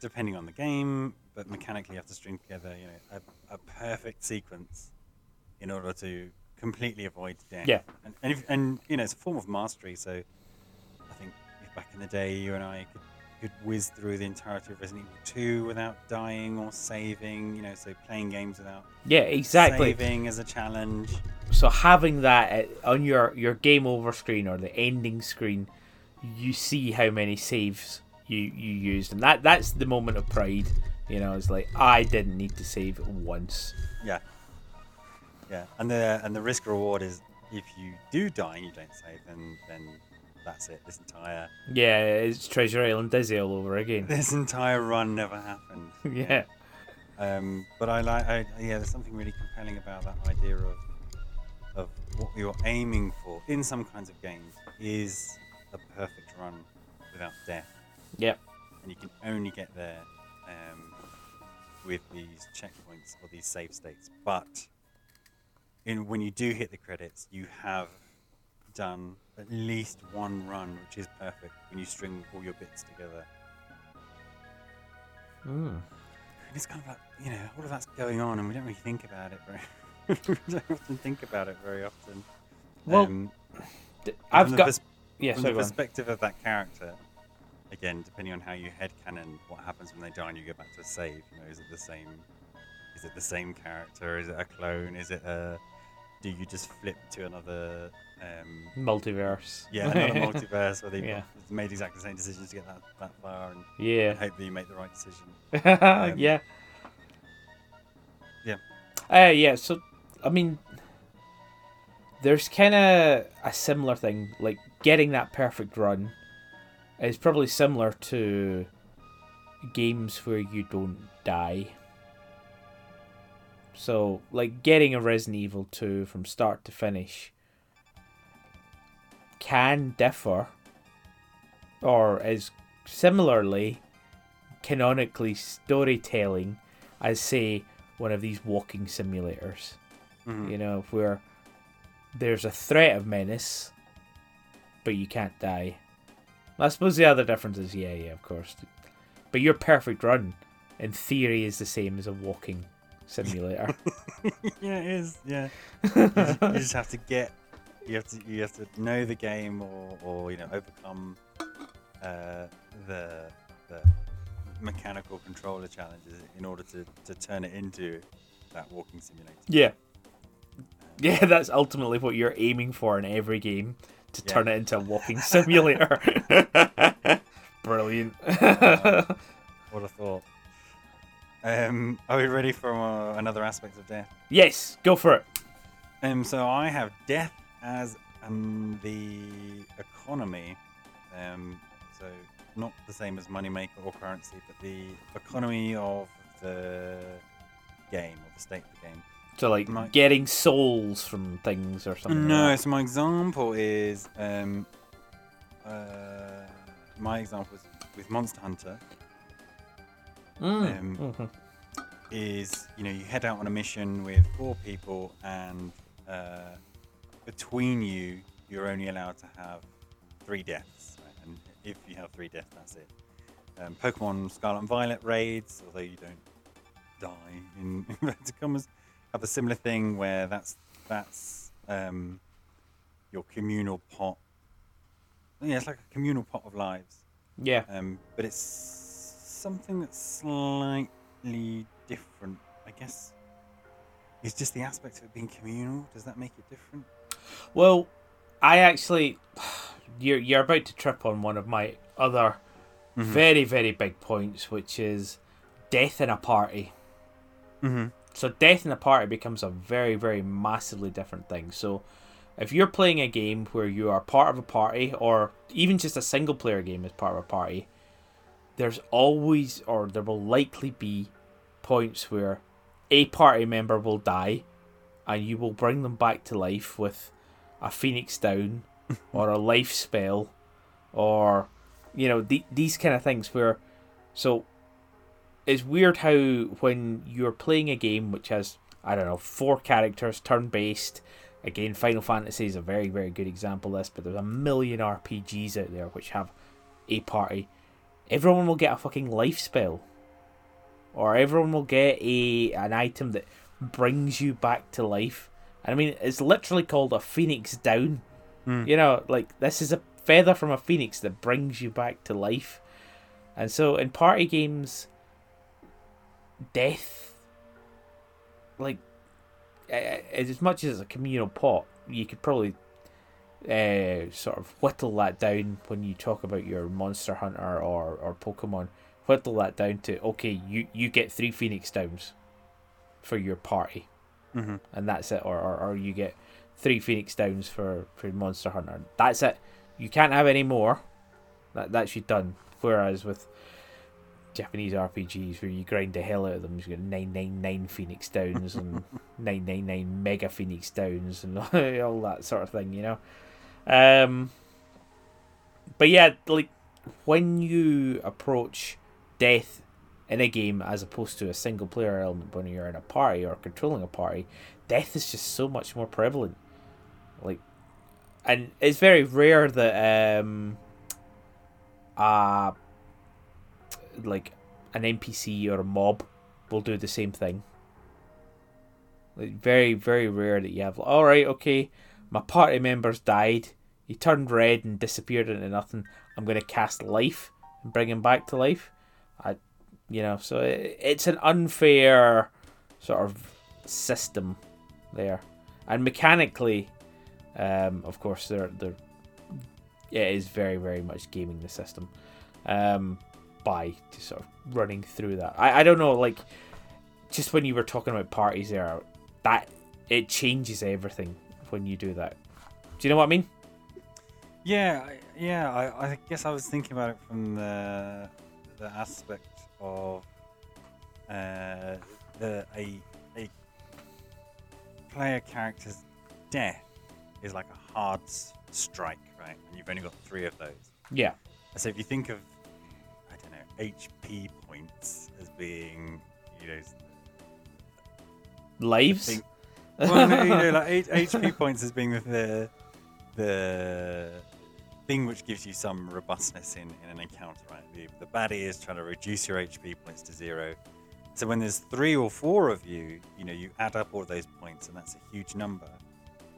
depending on the game, but mechanically you have to string together you know a, a perfect sequence in order to completely avoid death.
Yeah.
and and, if, and you know it's a form of mastery. So I think if back in the day you and I could, could whiz through the entirety of Resident Evil 2 without dying or saving, you know, so playing games without
Yeah, exactly.
saving as a challenge.
So having that on your your game over screen or the ending screen, you see how many saves you you used, and that that's the moment of pride. You know, it's like I didn't need to save once.
Yeah. Yeah. And the and the risk reward is if you do die and you don't save, then then that's it. This entire
Yeah, it's Treasure Island Dizzy all over again.
this entire run never happened.
yeah.
Um, but I like, I, yeah, there's something really compelling about that idea of of what you're aiming for in some kinds of games is a perfect run without death,
Yep.
and you can only get there um, with these checkpoints or these save states. But in when you do hit the credits, you have done at least one run which is perfect when you string all your bits together.
Mm.
It's kind of like you know all of that's going on, and we don't really think about it very. we don't often think about it very often.
Well,
Um,
D-
from
I've
the
got.
pers-
Yeah,
from
sorry,
the
go on.
perspective of that character, again, depending on how you head headcanon what happens when they die and you go back to a save, you know, is it the same? Is it the same character? Is it a clone? Is it a? Do you just flip to another? Um,
Multiverse.
yeah, another multiverse where they
Yeah.
made exactly the same decisions to get that, that far and
Yeah.
hope that you make the right decision.
yeah.
Yeah.
Uh, yeah. So, I mean, there's kind of a similar thing. Like getting that perfect run is probably similar to games where you don't die. So, like getting a Resident Evil 2 from start to finish can differ, or is similarly canonically storytelling as say one of these walking simulators
Mhm.
you know where there's a threat of menace but you can't die i suppose the other difference is yeah yeah of course but your perfect run in theory is the same as a walking simulator
yeah, it is. Yeah, you, ju- you just have to get. You have to. You have to know the game, or, or you know, overcome uh, the the mechanical controller challenges in order to, to turn it into that walking simulator.
yeah yeah that's ultimately what you're aiming for in every game to
Yeah.
turn it into a walking simulator brilliant
What a thought. Um, are we ready for uh, another aspect of death?
yes go for it
Um, so I have death as um, the economy. Um, so not the same as moneymaker or currency, but the economy of the game or the state of the game.
So like
My-
getting souls from things or something.
no,
like
so my example is um, uh, my example is with Monster Hunter.
Mm,
um,
mhm.
is you know you head out on a mission with four people and uh, between you you're only allowed to have three deaths right? and if you have three deaths that's it um, pokemon scarlet and violet raids although you don't die in inverted commas have a similar thing where that's that's um, your communal pot yeah it's like a communal pot of lives
Yeah.
um, but it's something that's slightly different, I guess. It's just the aspect of it being communal. Does that make it different?
Well, I actually, you're you're about to trip on one of my other very very big points, which is death in a party.
Mm-hmm.
So death in a party becomes a very very massively different thing. So. If you're playing a game where you are part of a party, or even just a single player game as part of a party, there's always, or there will likely be, points where a party member will die, and you will bring them back to life with a phoenix down, or a life spell, or you know the, these kind of things. Where, so, it's weird how when you're playing a game which has I don't know four characters, turn based. Again, Final Fantasy is a very, very good example of this, but there's a million RPGs out there which have a party. Everyone will get a fucking life spell. Or everyone will get a an item that brings you back to life. I mean, it's literally called a phoenix down.
Hmm.
You know, like this is a feather from a phoenix that brings you back to life. And so in party games, death, like, as much as a communal pot, you could probably uh, sort of whittle that down when you talk about your Monster Hunter or, or Pokemon. Whittle that down to okay, you, you get three Phoenix Downs for your party,
Mm-hmm.
and that's it, or, or, or you get three Phoenix Downs for, for Monster Hunter. That's it. You can't have any more. That that's you done. Whereas with Japanese RPGs where you grind the hell out of them, You've nine nine Phoenix Downs and nine nine nine Mega Phoenix Downs and all that sort of thing, you know. Um, but yeah, like when you approach death in a game as opposed to a single player element when you're in a party or controlling a party, death is just so much more prevalent. Like and it's very rare that um, uh, like an NPC or a mob will do the same thing. Like very, very rare that you have. All right, okay, my party members died. He turned red and disappeared into nothing. I'm gonna cast life and bring him back to life. I, you know, so it, it's an unfair sort of system there, and mechanically, um, of course, they're they're it is very very much gaming the system um, by just sort of running through that. I, I don't know, like just when you were talking about parties there, that it changes everything when you do that. Do you know what I mean?
Yeah, I- yeah. I, I guess I was thinking about it from the the aspect of uh, the a a player character's death is like a hard strike, right? And you've only got three of those.
Yeah.
So if you think of I don't know HP points as being you know
Lives.
thing- well, no, you know, like H- HP points as being the, the thing which gives you some robustness in, in an encounter, right? The, the baddie is trying to reduce your HP points to zero. So when there's three or four of you, you know, you add up all those points, and that's a huge number.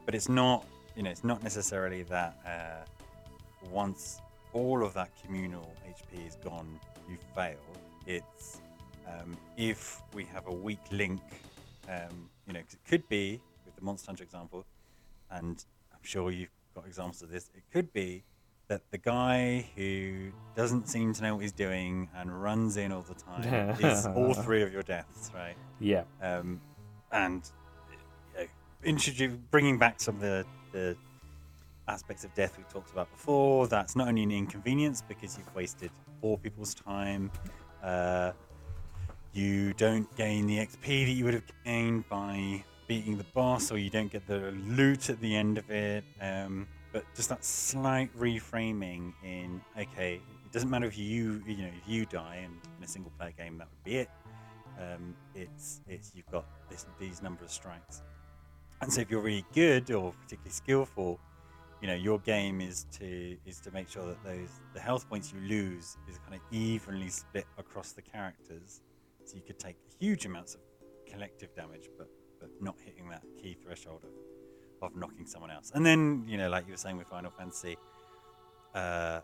But it's not, you know, it's not necessarily that uh, once all of that communal HP is gone, you fail. It's um, if we have a weak link um, you know, 'cause it could be with the Monster Hunter example, and I'm sure you've got examples of this. It could be that the guy who doesn't seem to know what he's doing and runs in all the time is all three of your deaths, right?
Yeah.
Um, and you know, introduce, bringing back some of the, the aspects of death we've talked about before. That's not only an inconvenience because you've wasted four people's time. Uh, you don't gain the XP that you would have gained by beating the boss, or you don't get the loot at the end of it. Um, but just that slight reframing in okay, it doesn't matter if you you know if you die and in a single player game that would be it. Um, it's it's you've got this these number of strikes, and so if you're really good or particularly skillful, you know your game is to is to make sure that those the health points you lose is kind of evenly split across the characters, so you could take huge amounts of collective damage, but but not hitting that key threshold of of knocking someone else. And then you know, like you were saying with Final Fantasy, uh,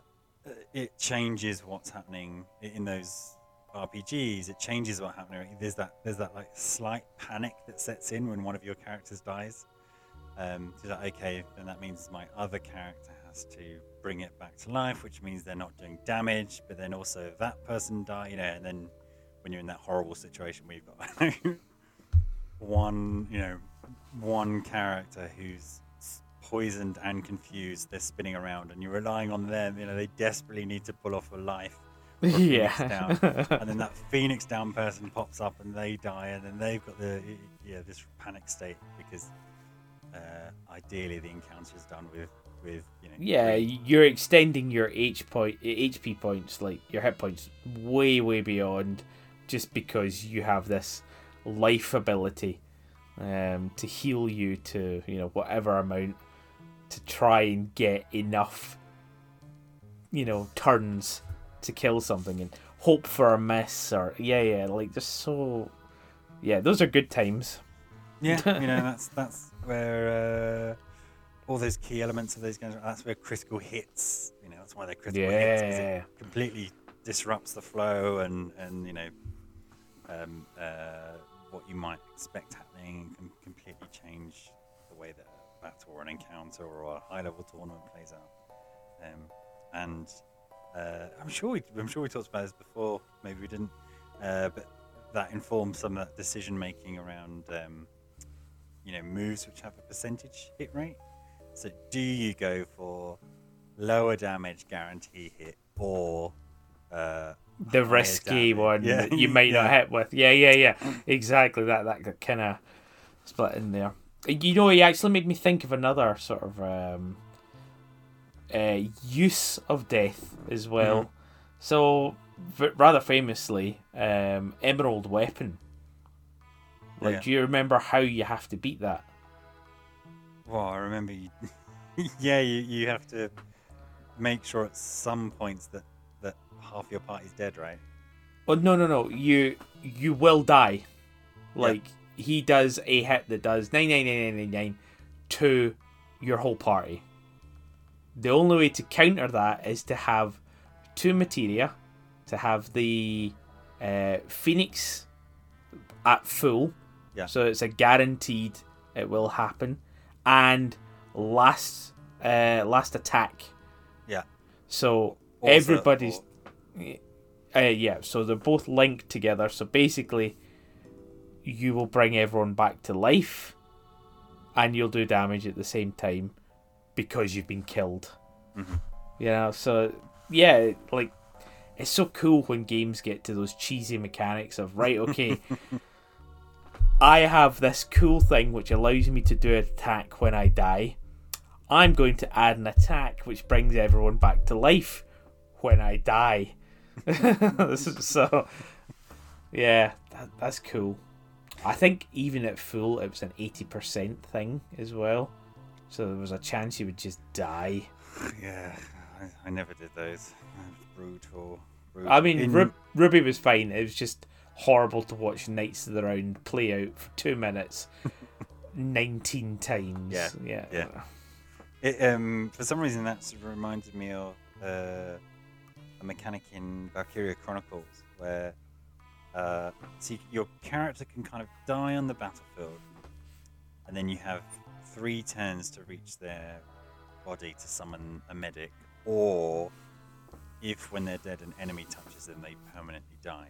it changes what's happening in those RPGs. It changes what's happening. There's that there's that like slight panic that sets in when one of your characters dies. Um, so that okay, then that means my other character has to bring it back to life, which means they're not doing damage. But then also that person die, you know, and then when you're in that horrible situation where you've got one, you know, one character who's poisoned and confused, they're spinning around, and you're relying on them. You know, they desperately need to pull off a life.
yeah.
and then that phoenix down person pops up and they die and then they've got the yeah this panic state because uh, ideally the encounter is done with with you know
yeah, you're extending your H point, HP points, like your hit points, way, way beyond, just because you have this life ability, um, to heal you to you know whatever amount, to try and get enough, you know, turns to kill something and hope for a miss or yeah, yeah, like just so, yeah, those are good times.
yeah you know that's that's where uh, all those key elements of those games that's where critical hits you know that's why they're critical hits
Yeah.
it completely disrupts the flow and and you know um, uh, what you might expect happening and can completely change the way that a battle or an encounter or a high level tournament plays out. Um, and uh, I'm sure we I'm sure we talked about this before. Maybe we didn't, uh, but that informs some of that decision making around um, you know moves which have a percentage hit rate. So do you go for lower damage guarantee hit or uh,
the risky
damage?
one
Yeah,
that you might not hit with. Yeah, yeah, yeah. Exactly that that kind of split in there. You know, he actually made me think of another sort of um, uh, use of death as well.
Mhm.
So, v- rather famously, um, Emerald Weapon. Like,
Yeah.
do you remember how you have to beat that?
Well, I remember you, yeah, you, you have to make sure at some points that, that half your party's dead, right?
Oh no no no! You you will die. Like he does a hit that does nine nine nine nine nine nine to your whole party. The only way to counter that is to have two materia, to have the uh, phoenix at full.
Yeah.
So it's a guaranteed it will happen, and last uh, last attack.
Yeah.
So
Also-
everybody's uh, yeah, so they're both linked together. So basically, you will bring everyone back to life, and you'll do damage at the same time because you've been killed.
Mhm.
You know, so yeah, like it's so cool when games get to those cheesy mechanics of right, okay. I have this cool thing which allows me to do an attack when I die. I'm going to add an attack which brings everyone back to life when I die. so, yeah, that, that's cool. I think even at full, it was an 80% thing as well. So there was a chance you would just die.
Yeah, I, I never did those. Brutal. brutal.
I mean,
In-
Ru- Ruby was fine. It was just horrible to watch Knights of the Round play out for two minutes, 19 times.
Yeah,
Yeah.
yeah. It, um, for some reason, that reminded me of uh, a mechanic in Valkyria Chronicles where uh, so your character can kind of die on the battlefield, and then you have three turns to reach their body to summon a medic, or if when they're dead, an enemy touches them, they permanently die.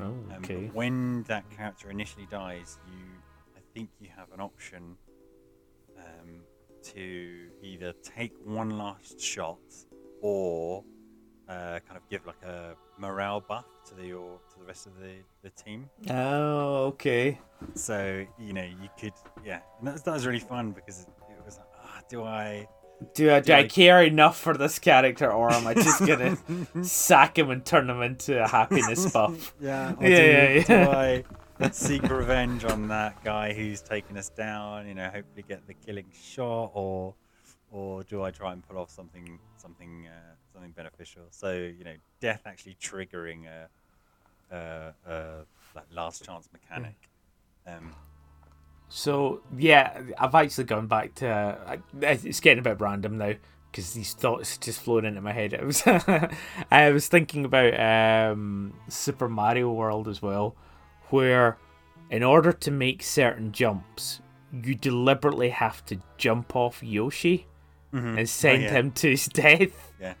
Oh,
Um, when that character initially dies, you, I think you have an option um, to either take one last shot or uh, kind of give like a morale buff to the your, to the rest of the, the team.
Oh, okay.
So you know you could yeah, and that, was- that was really fun because it, it was like, ah, do I?
Do I, do I care enough for this character, or am I just gonna sack him and turn him into a happiness buff?
Yeah,
Yeah, yeah,
do,
yeah.
Do I seek revenge on that guy who's taken us down? You know, hopefully get the killing shot, or or do I try and pull off something something uh, something beneficial? So you know, death actually triggering a, a, a like last chance mechanic. Um,
So yeah, I've actually gone back to. Uh, it's getting a bit random now because these thoughts just flowing into my head. It was I was thinking about um, Super Mario World as well, where in order to make certain jumps, you deliberately have to jump off Yoshi and send
Oh, yeah.
him to his death.
Yeah.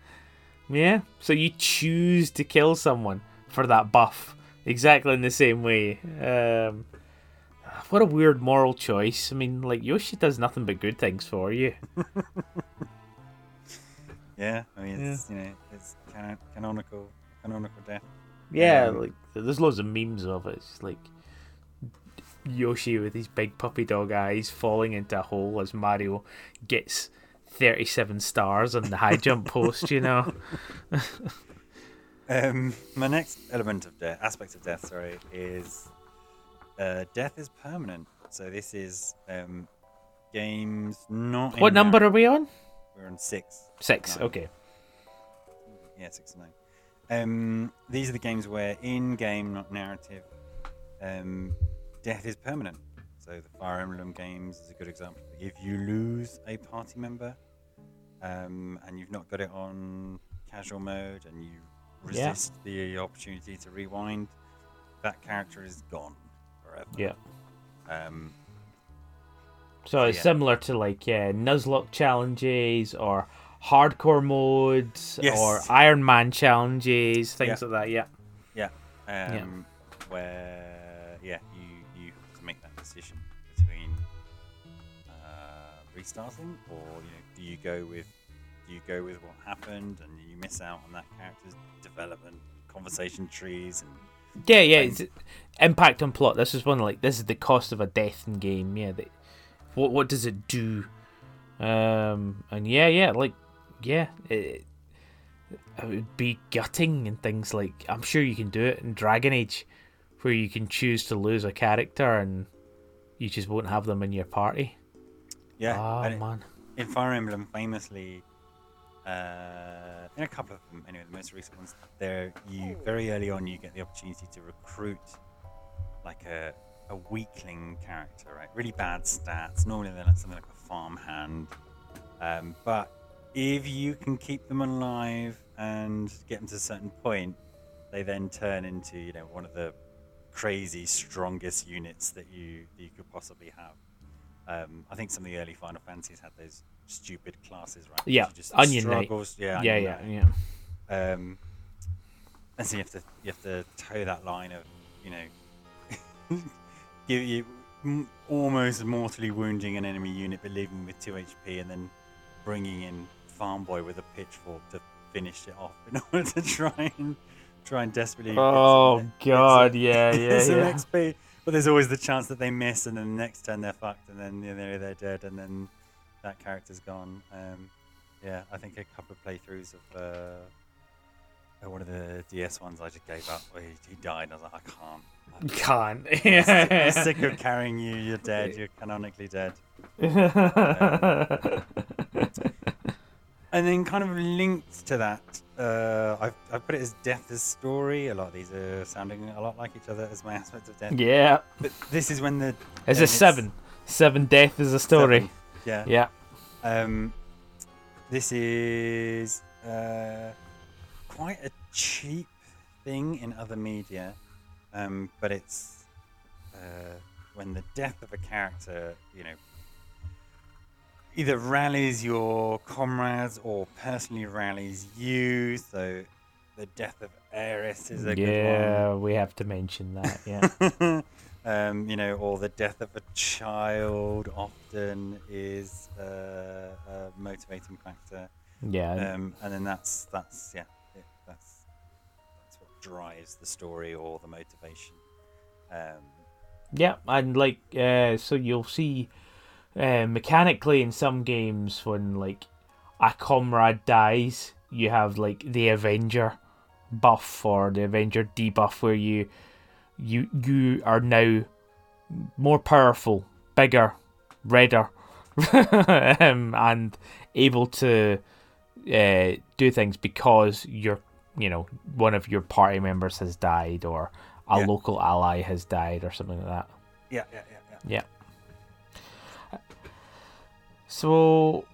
Yeah. So you choose to kill someone for that buff, exactly in the same way. Um, what a weird moral choice. I mean, like Yoshi does nothing but good things for you.
yeah, I mean, it's you know, it's canon- canonical canonical death.
Yeah,
Um,
like there's loads of memes of it. It's like Yoshi with his big puppy dog eyes falling into a hole as Mario gets 37 stars on the high jump post, you know.
Um, my next element of death, aspect of death, sorry, is uh, death is permanent. So this is um, games not.
What number are we on?
We're on six.
Six.
Nine.
Okay.
Yeah, six and nine. Um, these are the games where in-game, not narrative, um, death is permanent. So the Fire Emblem games is a good example. If you lose a party member, um, and you've not got it on casual mode, and you
Yeah.
resist the opportunity to rewind, that character is gone forever.
Yeah.
Um,
So it's
yeah.
similar to like yeah, Nuzlocke challenges or hardcore modes
Yes.
or Iron Man challenges, things
Yeah.
like that. Yeah.
yeah. Um, Where yeah, you you have to make that decision between uh, restarting or you know, do you go with do you go with what happened and you miss out on that character's development, conversation trees, and
Yeah, yeah. It's, impact on plot. This is one like this is the cost of a death in game. Yeah. The, what what does it do? Um and yeah, yeah, like yeah, it, it would be gutting and things like I'm sure you can do it in Dragon Age, where you can choose to lose a character and you just won't have them in your party.
yeah,
oh man.
in Fire Emblem, famously, uh, in a couple of them, anyway, the most recent ones, there you very early on you get the opportunity to recruit like a a weakling character, right? Really bad stats. Normally they're like something like a farmhand, um, but if you can keep them alive and get them to a certain point, they then turn into you know one of the crazy strongest units that you that you could possibly have. Um, I think some of the early Final Fantasies had those stupid classes, right?
Yeah,
just
Onion Knight.
struggles- Yeah,
yeah,
Onion
yeah,
Knight.
yeah.
Um, and so you have to you have to toe that line of you know give you almost mortally wounding an enemy unit, but leaving with two HP, and then bringing in Farm Boy with a pitchfork to finish it off in order to try and try and desperately.
Oh god,
some-
yeah, yeah, yeah.
XP. But there's always the chance that they miss, and then the next turn they're fucked, and then you know, they're dead, and then that character's gone. Um, yeah, I think a couple of playthroughs of uh, one of the DS ones I just gave up. He, he died. I was like, I can't.
You can't.
Sick, I'm sick of carrying you. You're dead. You're canonically dead. And then, kind of linked to that, uh, I've, I've put it as death as story. A lot of these are sounding a lot like each other as my aspects of death.
yeah.
But this is when the
Is it seven? Seven death is a story.
seven, Yeah.
Yeah.
Um, this is uh, quite a cheap thing in other media, um, but it's uh, when the death of a character, you know, either rallies your comrades or personally rallies you. So the death of Aeris is a good one.
Yeah, we have to mention that. Yeah.
um, you know, or the death of a child often is uh, a motivating factor.
yeah.
Um, and then that's that's yeah, drives the story or the motivation. Um,
Yeah, and like, uh, so you'll see uh, mechanically in some games when like a comrade dies, you have like the Avenger buff or the Avenger debuff where you you you are now more powerful, bigger, redder, um, and able to uh, do things because you're you know one of your party members has died or a
Yeah.
local ally has died or something like that.
yeah, yeah, yeah, yeah.
Yeah. So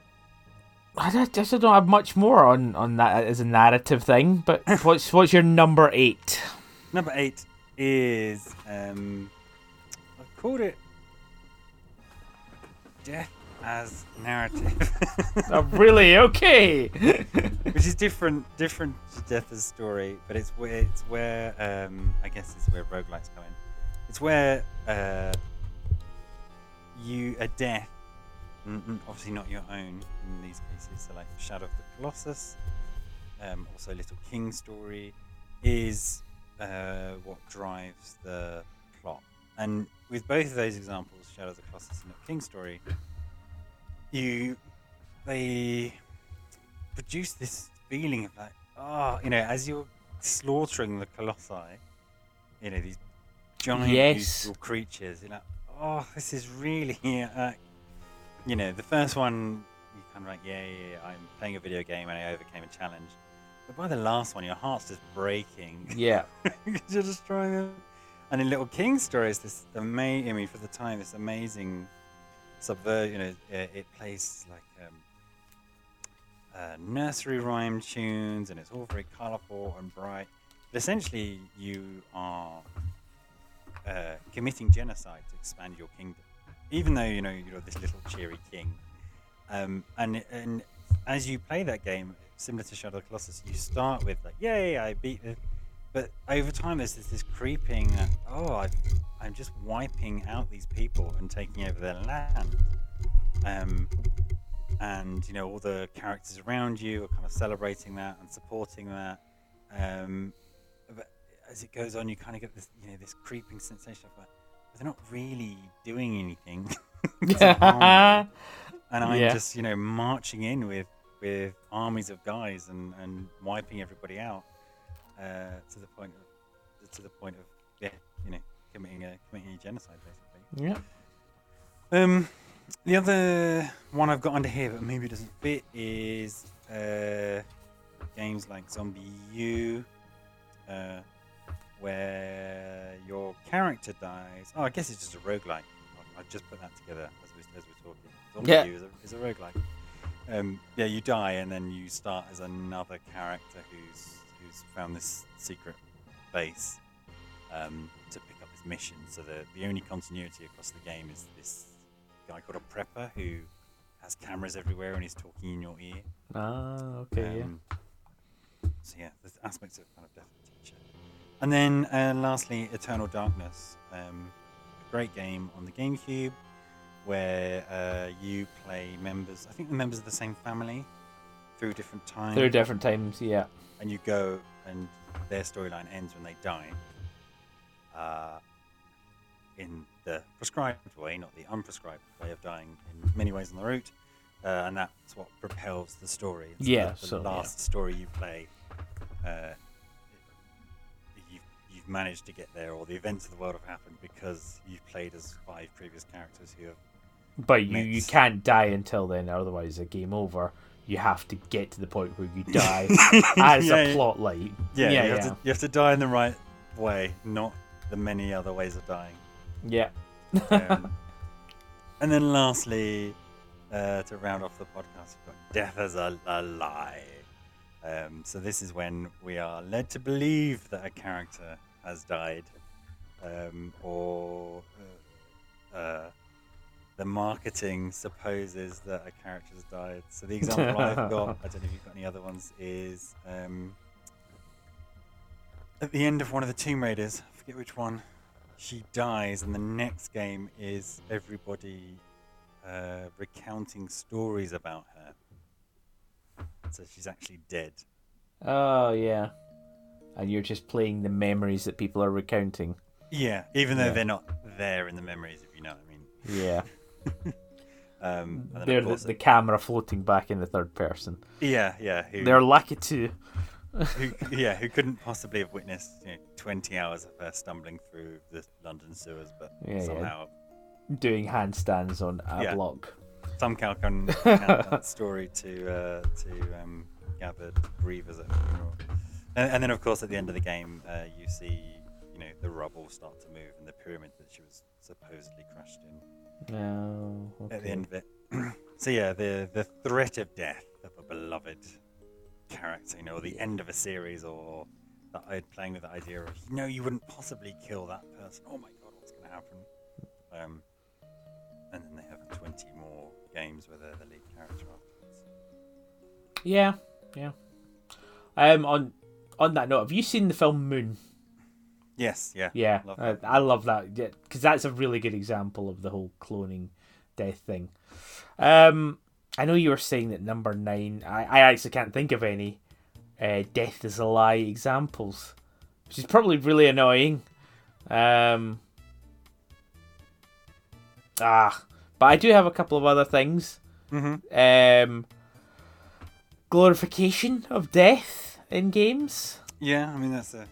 I don't, I just don't have much more on, on that as a narrative thing. But what's what's your number eight?
Number eight is um, I've called it death as narrative.
Oh, really? Okay.
which is different different to Death's story but it's where it's where um i guess it's where roguelikes come in it's where uh you a death obviously not your own in these cases so like shadow of the colossus um also little king story is uh what drives the plot and with both of those examples shadow of the colossus and little king story you they produce this feeling of like, oh, you know, as you're slaughtering the colossi, you know, these giant
Yes.
beautiful creatures, you're like, oh, this is really, uh, you know, the first one, you kind of like, yeah, yeah, yeah, I'm playing a video game and I overcame a challenge. But by the last one, your heart's just breaking.
yeah.
because you're destroying them. And in Little King Story, it's this amazing, I mean, for the time, this amazing subvert, you know, it, it plays like um, uh, nursery rhyme tunes and it's all very colorful and bright. But essentially, you are uh, committing genocide to expand your kingdom, even though, you know, you're this little cheery king. Um, and, and as you play that game, similar to Shadow of the Colossus, you start with like, yay, I beat the. But over time, there's this, this creeping. Oh, I've, I'm just wiping out these people and taking over their land. Um, and you know, all the characters around you are kind of celebrating that and supporting that. Um, but as it goes on, you kind of get this, you know, this creeping sensation of like, they're not really doing anything. to harm me and I'm
Yeah.
just you know marching in with with armies of guys and and wiping everybody out uh, to the point of to the point of yeah you know committing a committing a genocide basically.
yeah.
Um, The other one I've got under here, but maybe doesn't fit, is uh, games like Zombie U, uh, where your character dies. Oh, I guess it's just a roguelike. I just put that together as, we, as we're talking. Zombie
Yeah.
U is a, is a roguelike. Um, yeah, you die and then you start as another character who's who's found this secret base um, to pick up his mission. So the the only continuity across the game is this guy called a prepper who has cameras everywhere and he's talking in your ear.
Ah, okay,
Um, So yeah, there's aspects of kind of death and teacher. And then uh, lastly, Eternal Darkness, um, a great game on the GameCube where uh, you play members. I think the members of the same family through different
yeah.
times,
Through different times, yeah.
And you go and their storyline ends when they die. Uh, in the prescribed way, not the unprescribed way of dying in many ways on the route, uh, and that's what propels the story. It's
Yeah,
the, the
so, yeah.
last story you play, uh, you've, you've managed to get there, or the events of the world have happened because you've played as five previous characters who have.
But you, you can't die until then, otherwise the game over. You have to get to the point where you die as
Yeah,
a plot line.
Yeah,
yeah,
you,
yeah.
Have to, you have to die in the right way, not the many other ways of dying.
yeah.
Um, and then lastly, uh, to round off the podcast, we've got Death as a, a Lie. Um, so this is when we are led to believe that a character has died, um, or uh, uh, the marketing supposes that a character's died. So the example I've got, I don't know if you've got any other ones, is um, at the end of one of the Tomb Raiders, I forget which one, she dies, and the next game is everybody uh, recounting stories about her. So she's actually dead.
Oh, yeah. And you're just playing the memories that people are recounting.
Yeah, even though
Yeah.
they're not there in the memories, if you know what I mean.
Yeah.
Um,
They're the, the camera floating back in the third person.
yeah, yeah, who,
They're lucky too.
who, yeah, who couldn't possibly have witnessed you know, 20 hours of her stumbling through the London sewers, but
Yeah, yeah.
somehow,
Doing handstands on a
Yeah.
block.
somehow can that story to uh, to um, gathered grievers at funeral. And, and then, of course, at the end of the game, uh, you see you know the rubble start to move and the pyramid that she was supposedly crushed in.
No.
at the end of it. so yeah, the the threat of death of a beloved character, you know, or the end of a series, or that I playing with the idea of, you know, you wouldn't possibly kill that person. Oh my god, what's going to happen? Um, and then they have twenty more games where they're the lead character afterwards.
Yeah, yeah. Um, on on that note, have you seen the film Moon?
Yes, yeah,
Yeah,
Love that.
I love that because that's a really good example of the whole cloning death thing. Um, I know you were saying that number nine. I, I actually can't think of any uh, death is a lie examples, which is probably really annoying. Um, ah, but I do have a couple of other things.
Mm-hmm.
Um, glorification of death in games.
Yeah, I mean that's a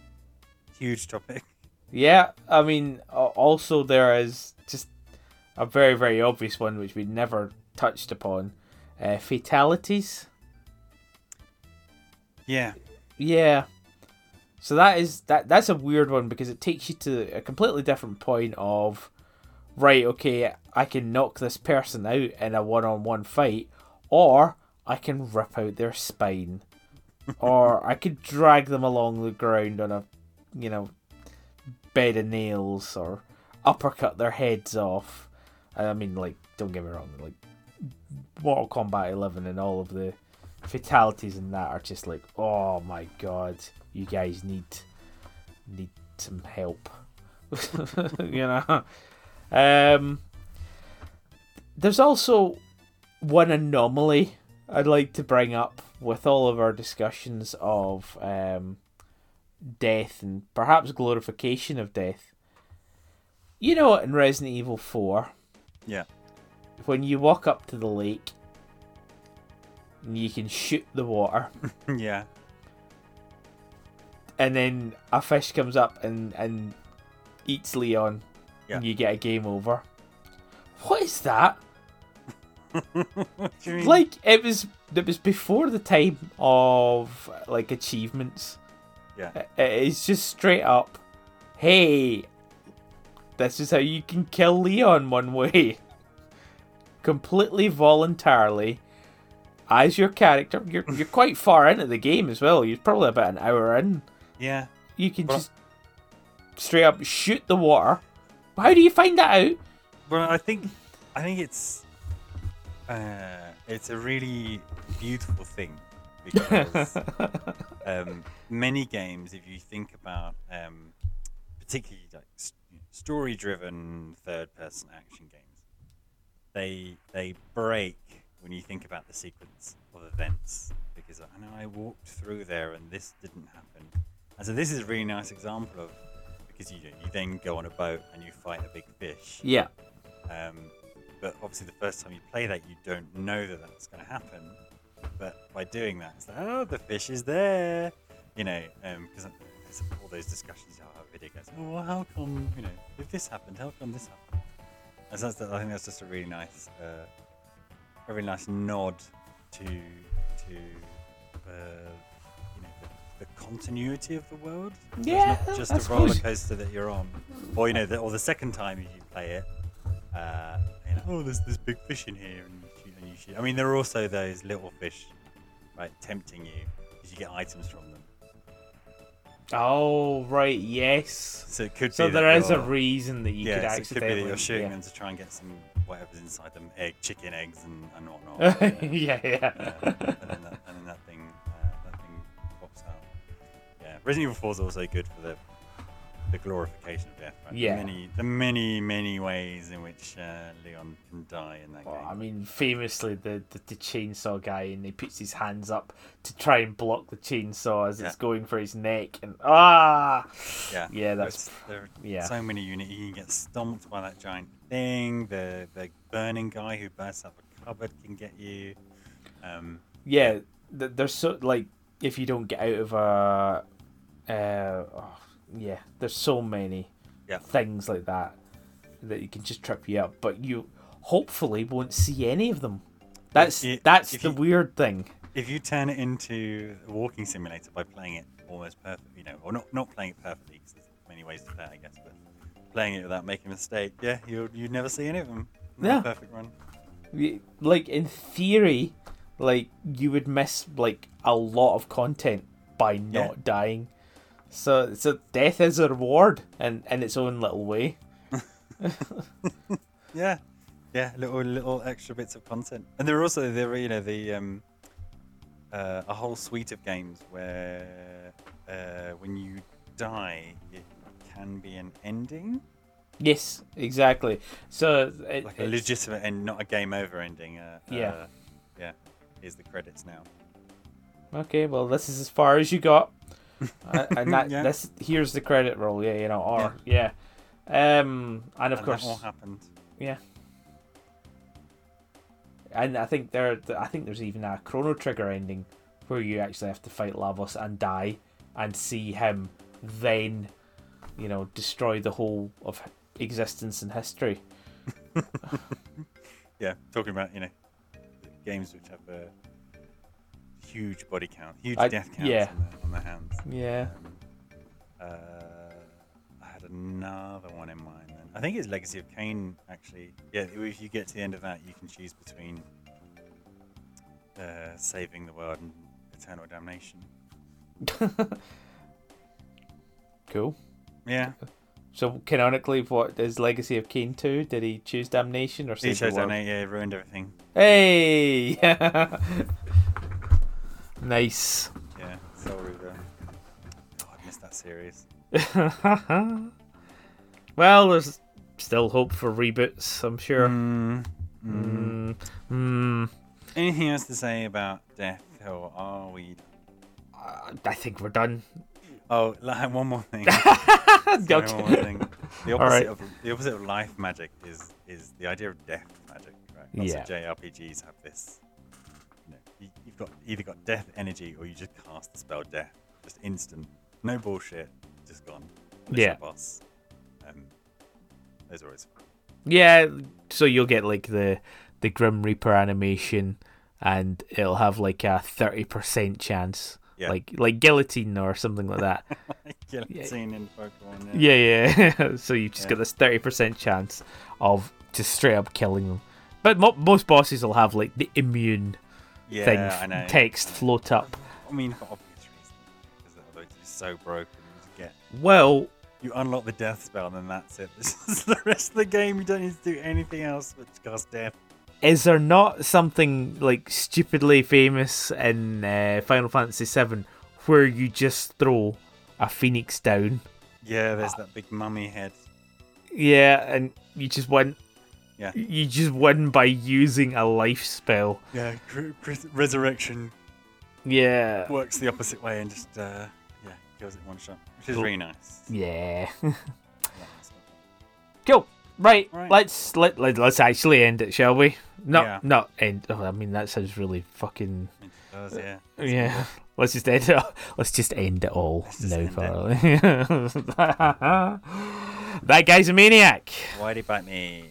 huge topic.
Yeah, I mean, also there is just a very, very obvious one which we never touched upon uh, fatalities.
Yeah,
Yeah. So that is that that's a weird one because it takes you to a completely different point of right, okay, I can knock this person out in a one-on-one fight or I can rip out their spine or I could drag them along the ground on a you know bed of nails or uppercut their heads off. I mean like don't get me wrong, like Mortal Kombat 11 and all of the fatalities in that are just like, oh my god, you guys need need some help. you know. Um there's also one anomaly I'd like to bring up with all of our discussions of um death and perhaps glorification of death. You know in Resident Evil 4
yeah,
when you walk up to the lake and you can shoot the water
yeah.
and then a fish comes up and, and eats Leon
Yeah.
and you get a game over. What is that?
what do you mean?
like it was it was before the time of like achievements.
Yeah.
It's just straight up, hey, this is how you can kill Leon one way. Completely voluntarily. As your character, you're you're quite far into the game as well. You're probably about an hour in.
Yeah.
You can
Well-
just straight up shoot the water. How do you find that out?
Well, I think I think it's uh, it's a really beautiful thing because um, many games, if you think about um, particularly like story-driven third-person action games, they they break when you think about the sequence of events because I know I walked through there and this didn't happen, and so this is a really nice example of because you you then go on a boat and you fight a big fish.
yeah.
Um, but obviously, the first time you play that, you don't know that that's going to happen. But by doing that, it's like, oh, the fish is there. You know, because there's all those discussions how our video games. Oh, well, how come? You know, if this happened, how come this happened? And so that's, I think that's just a really nice, uh, a really nice nod to to uh, you know the, the continuity of the world. So
Yeah,
it's not just a roller coaster that you're on, or you know, the, or the second time you play it, uh, you know, oh, there's this big fish in here, and you shoot, and you shoot. I mean, there are also those little fish, right, tempting you because you get items from them.
Oh right, yes.
So it could
So there is a reason that you
yeah,
could
so it could be that you're shooting
yeah.
them to try and get some whatever's inside them, egg, chicken eggs, and, and whatnot.
yeah, yeah.
Yeah, and, then that, and then that thing, uh, that thing pops out. Yeah, Resident Evil 4 is also good for the the glorification of death. Right?
Yeah.
The many, the many, many ways in which uh, Leon can die in that
Well,
game.
I mean, famously, the, the, the chainsaw guy, and he puts his hands up to try and block the chainsaw as it's going for his neck, and ah,
yeah,
yeah, that's
there
yeah.
so many units. You can get stomped by that giant thing. The the burning guy who bursts up a cupboard can get you. Um,
yeah. th- There's so like if you don't get out of a, uh, oh, yeah, there's so many
Yeah.
things like that that you can just trip you up, but you hopefully won't see any of them. That's that's the
you-
weird thing.
if you turn it into a walking simulator by playing it almost perfect, you know, or not not playing it perfectly, because there's many ways to play I guess, but playing it without making a mistake, yeah, you you'd never see any of them. Not
Yeah.
perfect run.
Like in theory like you would miss like a lot of content by not dying so so death is a reward in in its own little way
Yeah, yeah, little little extra bits of content, and there are also there are you know the um, uh, a whole suite of games where uh, when you die, it can be an ending,
yes exactly so it,
like a legitimate and not a game over ending. Uh,
Yeah.
uh, yeah. Here's the credits now.
okay well this is as far as you got Uh, and that
Yeah.
this here's the credit roll yeah you know or yeah, um and of
And
course
all happened.
Yeah. And I think there, I think there's even a Chrono Trigger ending where you actually have to fight Lavos and die and see him then, you know, destroy the whole of existence and history.
Yeah, talking about you know games which have a huge body count, huge
I-
death count
yeah.
on, the, on the hands.
Yeah.
Um, uh, I had another one in mind. Then I think it's Legacy of Kain. Actually, yeah. If you get to the end of that, you can choose between uh, saving the world and eternal damnation.
Cool.
Yeah,
So canonically, what is Legacy of Kain 2? Did he choose damnation or
he
save the
chose
world?
damnation. Yeah, ruined everything.
Hey! nice.
Yeah, Soul Reaver. Oh, I missed that series.
well, there's still hope for reboots, I'm sure.
Mm, mm.
Mm, mm,
Anything else to say about death, or are we?
uh, I think we're done.
Oh, like, one more thing. Sorry, one more thing. The opposite
right.
of the opposite of life magic is is the idea of death magic, right? Lots
Yeah.
of JRPGs have this. You you've got either got death energy or you just cast the spell death, just instant, no bullshit, just gone. Unless
Yeah.
boss. Um, those are always fun.
Yeah, so you'll get like the the Grim Reaper animation, and it'll have like a thirty percent chance,
Yeah.
like like guillotine or something like that.
Guillotine in Pokemon.
yeah, yeah. so you've just
Yeah.
got this thirty percent chance of just straight up killing them. But mo- most bosses will have like the immune
yeah,
thing,
I know.
text float up.
I mean, for obvious reasons. Because it's so broken. You get
Well,
you unlock the death spell, and then that's it. This is the rest of the game. You don't need to do anything else but cast death.
is there not something like stupidly famous in uh, Final Fantasy VII where you just throw a phoenix down?
Yeah, there's that big mummy head.
Yeah, and you just win.
Yeah.
You just win by using a life spell.
Yeah, resurrection
Yeah.
works the opposite way and just uh, yeah kills it one shot, which is
Cool.
really nice.
Yeah. Cool. Right.
Right.
Let's let, let let's actually end it, shall we? No,
Yeah.
not end. Oh, I mean that sounds really fucking.
does, yeah.
Yeah. Let's just end it. Let's just end it all now. Farley. that guy's a maniac.
Why'd he bite me?